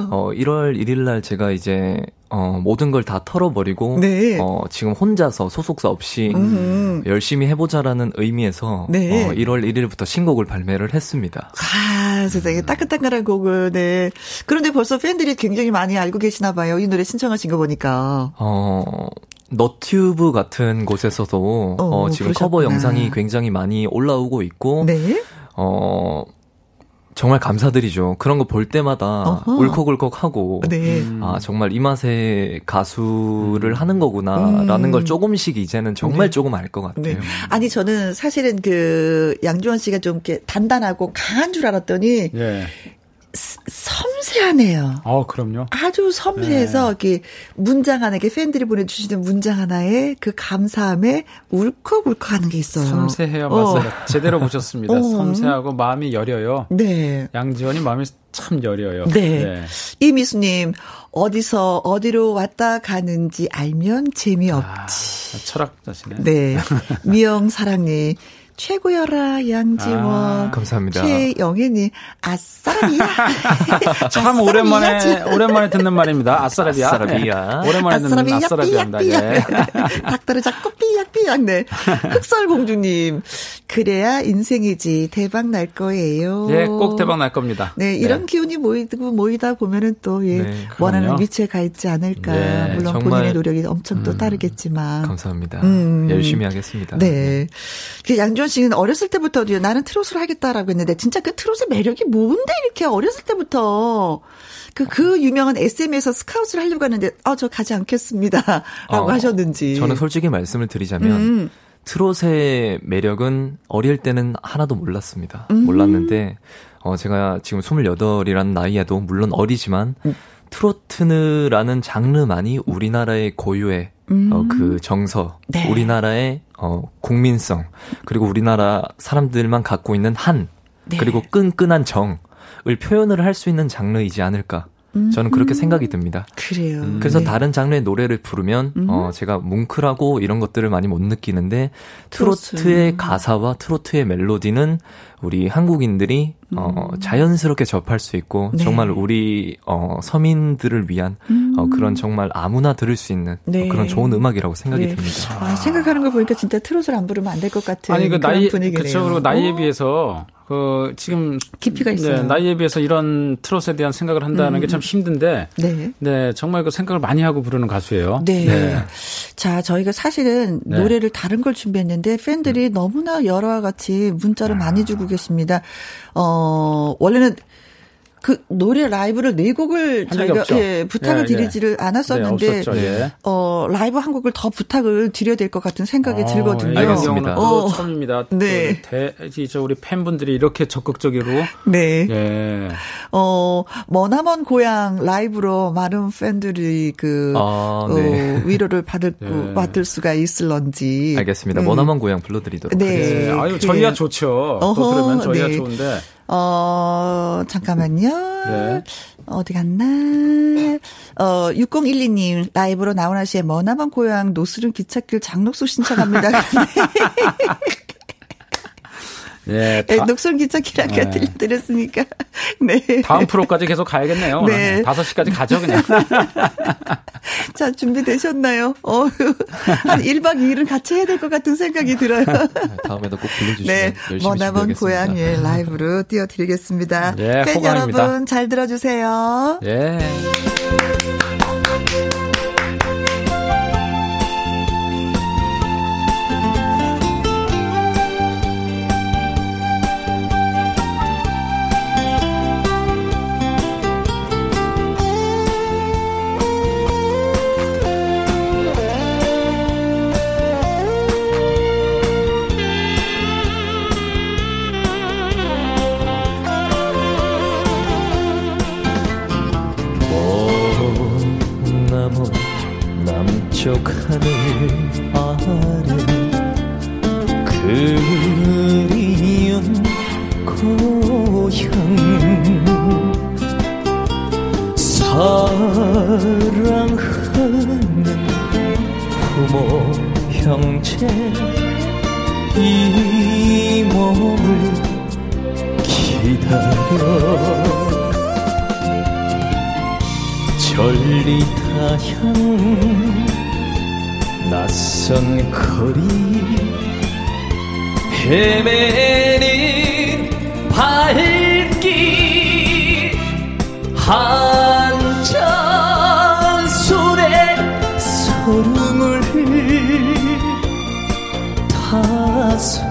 어 1월 1일 날 제가 이제 어 모든 걸 다 털어버리고 네. 어 지금 혼자서 소속사 없이 음. 열심히 해보자라는 의미에서 네. 어 1월 1일부터 신곡을 발매를 했습니다. 아, 세상에 따끈따끈한 곡을, 네. 그런데 벌써 팬들이 굉장히 많이 알고 계시나 봐요. 이 노래 신청하신 거 보니까. 어 너튜브 같은 곳에서도 어, 어, 지금 커버 그러셨구나. 영상이 굉장히 많이 올라오고 있고 네. 어 정말 감사드리죠. 그런 거 볼 때마다 어허. 울컥울컥하고 네. 아 정말 이 맛에 가수를 하는 거구나라는 음. 걸 조금씩 이제는 정말 네. 조금 알 것 같아요. 네. 아니, 저는 사실은 그, 양주원 씨가 좀 이렇게 단단하고 강한 줄 알았더니, 예. 섬 세하네요. 어, 그럼요. 아주 섬세해서 네. 이렇게 문장 하나, 이렇게 팬들이 보내주시는 문장 하나에 그 감사함에 울컥울컥하는 게 있어요. 섬세해요. 어. 맞습니다. 제대로 보셨습니다. 어. 섬세하고 마음이 여려요. 네. 양지원이 마음이 참 여려요. 네. 이미수님, 어디서 어디로 왔다 가는지 알면 재미없지. 아, 철학자시네. 네. 미영 사랑님, 최고여라, 양지원. 아, 감사합니다. 최영애님, 아싸라비야. 참 오랜만에 오랜만에 듣는 말입니다. 아싸라비아. 아싸라비아. 네. 오랜만에 듣는 아싸라비야, 아싸라비아입니다. 예. 삐약삐약. 닭다리 잡고 삐약삐약. 네. 흑설공주님, 그래야 인생이지. 대박 날 거예요. 예, 꼭 대박 날 겁니다. 네, 이런 기운이 모이고 모이다 보면은 또 예, 네, 원하는. 위치에 가 있지 않을까. 네, 물론 정말, 본인의 노력이 엄청 또 음, 따르겠지만. 감사합니다. 음. 열심히 하겠습니다. 네. 그 양지원 씨는 어렸을 때부터 나는 트롯을 하겠다라고 했는데 진짜 그 트롯의 매력이 뭔데 이렇게 어렸을 때부터 그, 그 유명한 SM에서 스카웃을 하려고 하는데, 아, 저 가지 않겠습니다. 라고 어, 하셨는지. 저는 솔직히 말씀을 드리자면 음. 트롯의 매력은 어릴 때는 하나도 몰랐습니다. 음. 몰랐는데 어 제가 지금 28이라는 나이에도 물론 어리지만 음. 트로트라는 장르만이 우리나라의 고유의 어, 그 정서, 음. 네. 우리나라의 어, 국민성, 그리고 우리나라 사람들만 갖고 있는 한, 네. 그리고 끈끈한 정을 표현을 할 수 있는 장르이지 않을까. 저는 그렇게 생각이 듭니다. 그래요. 그래서 네. 다른 장르의 노래를 부르면 어 제가 뭉클하고 이런 것들을 많이 못 느끼는데 트로트. 트로트의 가사와 트로트의 멜로디는 우리 한국인들이 어 자연스럽게 접할 수 있고 음. 네. 정말 우리 어 서민들을 위한 어 그런 정말 아무나 들을 수 있는 네. 어, 그런 좋은 음악이라고 생각이 네. 듭니다. 아, 생각하는 걸 보니까 진짜 트롯을 안 부르면 안 될 것 같은 아니 그 그런 나이 분위기네요. 그렇죠. 그리고 나이에 어? 비해서 그 지금 깊이가 있어요. 네, 나이에 비해서 이런 트롯에 대한 생각을 한다는 게참 힘든데 네. 네, 정말 그 생각을 많이 하고 부르는 가수예요. 네. 자, 저희가 사실은 네. 노래를 다른 걸 준비했는데 팬들이 너무나 여러와 같이 문자를 많이 주고 계십니다. 어, 원래는 그 노래 라이브를 네 곡을 저희가. 예, 부탁을 예, 드리지를 네, 않았었는데 없었죠. 예. 어, 라이브 한 곡을 더 부탁을 드려야 될 것 같은 생각이 들거든요. 아, 이런 알겠습니다. 어. 처음입니다. 네. 또 대, 저 우리 팬분들이 이렇게 적극적으로 네. 예. 어, 머나먼 고향 라이브로 많은 팬들이 그, 아, 네. 어, 위로를 받을, 네. 받을 수가 있을런지. 알겠습니다. 음. 머나먼 고향 불러드리도록 네. 하겠습니다. 예. 아유. 저희야 좋죠. 어허, 또 들으면 저희야 네. 좋은데. 어, 잠깐만요. 네. 어디 갔나? 어, 6012님, 라이브로 나훈아 씨의 머나먼 고향 노스른 기찻길 장록수 신청합니다. 예. 네, 다, 기찻길 아까 네. 들려드렸으니까. 네. 다음 프로까지 계속 가야겠네요. 네. 다섯 시까지 가죠, 그냥. 자, 준비되셨나요? 어, 한 1박 2일은 같이 해야 될 것 같은 생각이 들어요. 다음에도 꼭 불러주시면 네, 머나먼 고향의 라이브로 띄워드리겠습니다. 네, 팬 호감입니다. 여러분 잘 들어주세요. 예. 저쪽 하늘 아래 그리운 고향. 사랑하는 부모 형제 이 몸을 기다려. 전리타향 낯선 거리. 헤매는 발길. 한 잔 술에 소름을 타서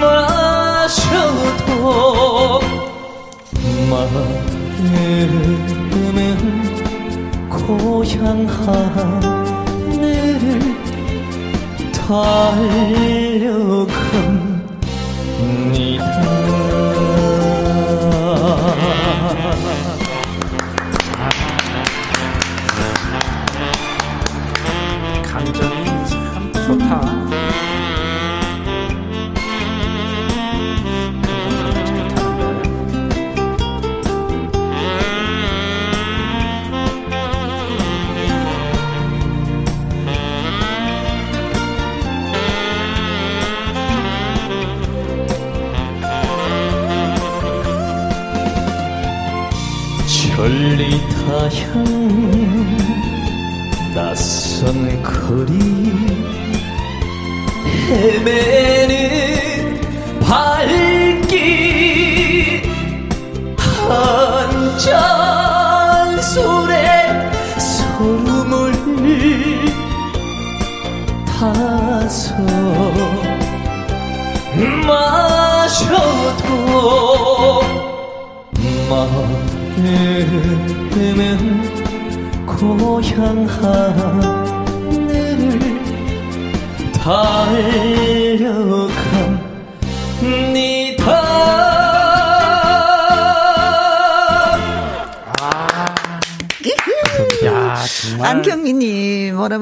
마셔도 마음은 고향 하늘을 달려갑니다. 향 낯선 거리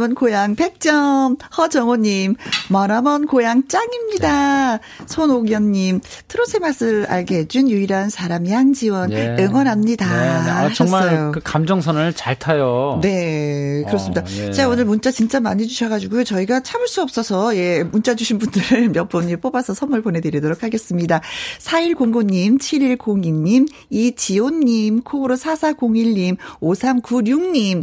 머나먼 고향 100점. 허정호님, 머나먼 고향 짱입니다. 손옥연님, 트롯의 맛을 알게 해준 유일한 사람 양지원. 예. 응원합니다. 네, 네. 아, 정말 그 감정선을 잘 타요. 네, 그렇습니다. 어, 예. 자, 오늘 문자 진짜 많이 주셔가지고 저희가 참을 수 없어서, 예, 문자 주신 분들 몇 분이 뽑아서 선물 보내드리도록 하겠습니다. 4109님, 7102님, 이지온님, 콩으로 4401님, 5396님,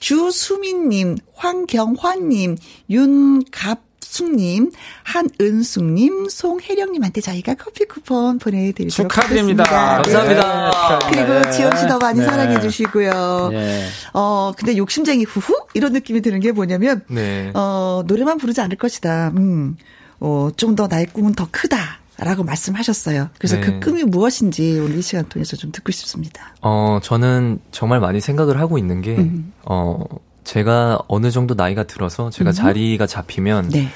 주수민님, 황경환님, 윤갑 숙님, 한은숙님, 송혜령님한테 저희가 커피 쿠폰 보내드리도록 축하드립니다. 하겠습니다. 감사합니다. 네. 그리고 네. 지원 씨도 많이 네. 사랑해 주시고요. 네. 어, 근데 욕심쟁이 후후? 이런 느낌이 드는 게 뭐냐면, 네. 어, 노래만 부르지 않을 것이다. 음, 어, 좀 더 나의 꿈은 더 크다. 라고 말씀하셨어요. 그래서 그 네. 그 꿈이 무엇인지 오늘 이 시간 통해서 좀 듣고 싶습니다. 어, 저는 정말 많이 생각을 하고 있는 게, 음. 어, 제가 어느 정도 나이가 들어서 제가 음. 자리가 잡히면, 네.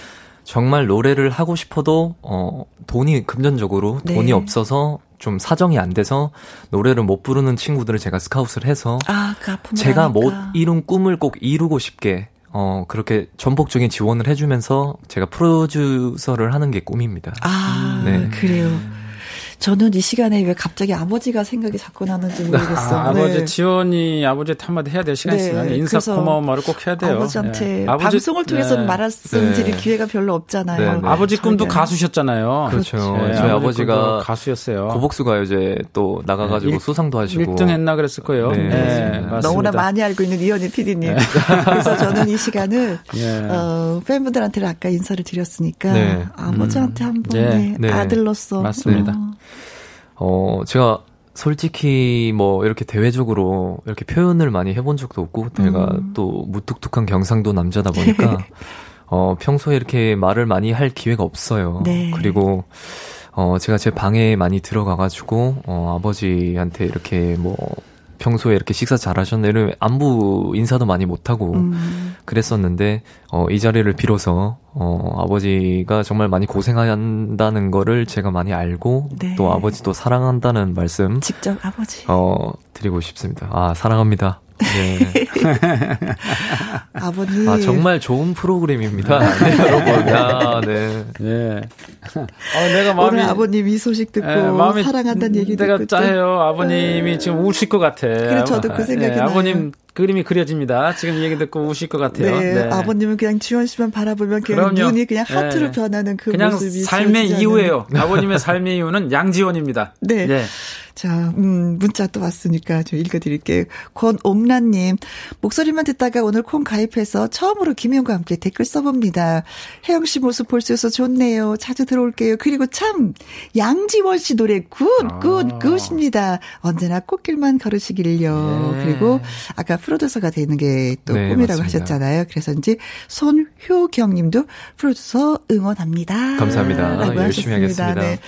정말 노래를 하고 싶어도, 어, 돈이, 금전적으로 네. 돈이 없어서 좀 사정이 안 돼서 노래를 못 부르는 친구들을 제가 스카웃을 해서, 아, 그 제가. 못 이룬 꿈을 꼭 이루고 싶게 어, 그렇게 전폭적인 지원을 해주면서 제가 프로듀서를 하는 게 꿈입니다. 아, 네. 그래요. 저는 이 시간에 왜 갑자기 아버지가 생각이 자꾸 나는지 모르겠어요. 아, 네. 버지 지원이 아버지 한마디 해야 될 시간 네. 있으면 인사 고마운 말을 꼭 해야 돼요. 아버지한테 네. 방송을 통해서는 네. 말씀드릴 기회가 별로 없잖아요. 아버지 꿈도 가수셨잖아요. 그렇죠. 그렇죠. 저희 아버지가 가수였어요. 고복수 가요제 또 나가가지고 수상도 하시고 1등 했나 그랬을 거예요. 네, 너무나 많이 알고 있는 이현희 PD님. 그래서 저는 이 시간을 예. 어, 팬분들한테 아까 인사를 드렸으니까 아버지한테 한번 아들로서 맞습니다. 어, 제가 솔직히 뭐 이렇게 대외적으로 이렇게 표현을 많이 해본 적도 없고 제가 음. 또 무뚝뚝한 경상도 남자다 보니까 어 평소에 이렇게 말을 많이 할 기회가 없어요. 네. 그리고 어 제가 제 방에 많이 들어가가지고 어 아버지한테 이렇게 뭐 평소에 이렇게 식사 잘하셨나 이런 안부 인사도 많이 못하고 음. 그랬었는데 어, 이 자리를 빌어서 어, 아버지가 정말 많이 고생한다는 거를 제가 많이 알고 네. 또 아버지도 사랑한다는 말씀 직접 아버지 어 드리고 싶습니다. 아 사랑합니다. 네. 아버님. 아, 정말 좋은 프로그램입니다. 네, 여러분. 아, 네. 네. 아, 내가 마음이. 오늘 아버님 이 소식 듣고 네, 사랑한다는 얘기 듣고. 내가 짜해요. 아버님이 네. 지금 우실 것 같아. 그래, 저도 그 생각이 네, 나요. 아버님 그림이 그려집니다. 지금 얘기 듣고 우실 것 같아요. 네, 네. 아버님은 그냥 지원 씨만 바라보면 그냥 그럼요. 눈이 그냥 하트로 네. 변하는 그 그냥 모습이 삶의 이유예요. 아버님의 삶의 이유는 양지원입니다. 네. 네. 자, 음, 문자 또 왔으니까 좀 읽어드릴게요. 권옥란님, 목소리만 듣다가 오늘 콩 가입해서 처음으로 김혜영과 함께 댓글 써봅니다. 혜영 씨 모습 볼 수 있어서 좋네요. 자주 들어올게요. 그리고 참, 양지원 씨 노래 good, good, 아. good입니다. 언제나 꽃길만 걸으시길요. 네. 그리고 아까 프로듀서가 되는 게또 네, 꿈이라고 맞습니다. 하셨잖아요. 그래서 이제 손효경 님도 프로듀서 응원합니다. 감사합니다. 열심히 하겠습니다. 네.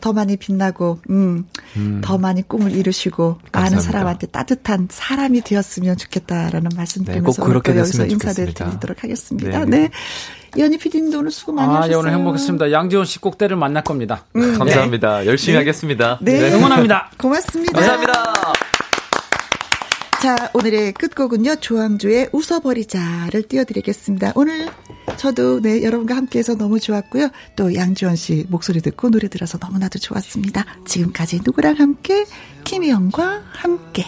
더 많이 빛나고, 음, 음. 더 많이 꿈을 이루시고, 감사합니다. 많은 사람한테 따뜻한 사람이 되었으면 좋겠다라는 말씀 드리면서 네, 그렇게 여기서 인사를 드리도록 하겠습니다. 네. 네. 연희 PD님도 오늘 수고 많이 아, 하셨어요. 예, 오늘 행복했습니다. 양지원 씨 꼭 때를 만날 겁니다. 음, 감사합니다. 네. 열심히 네. 하겠습니다. 네. 네. 응원합니다. 고맙습니다. 감사합니다. 자, 오늘의 끝곡은요, 조항조의 웃어버리자를 띄워드리겠습니다. 오늘 저도 네, 여러분과 함께해서 너무 좋았고요. 또 양지원 씨 목소리 듣고 노래 들어서 너무나도 좋았습니다. 지금까지 누구랑 함께? 김희영과 함께.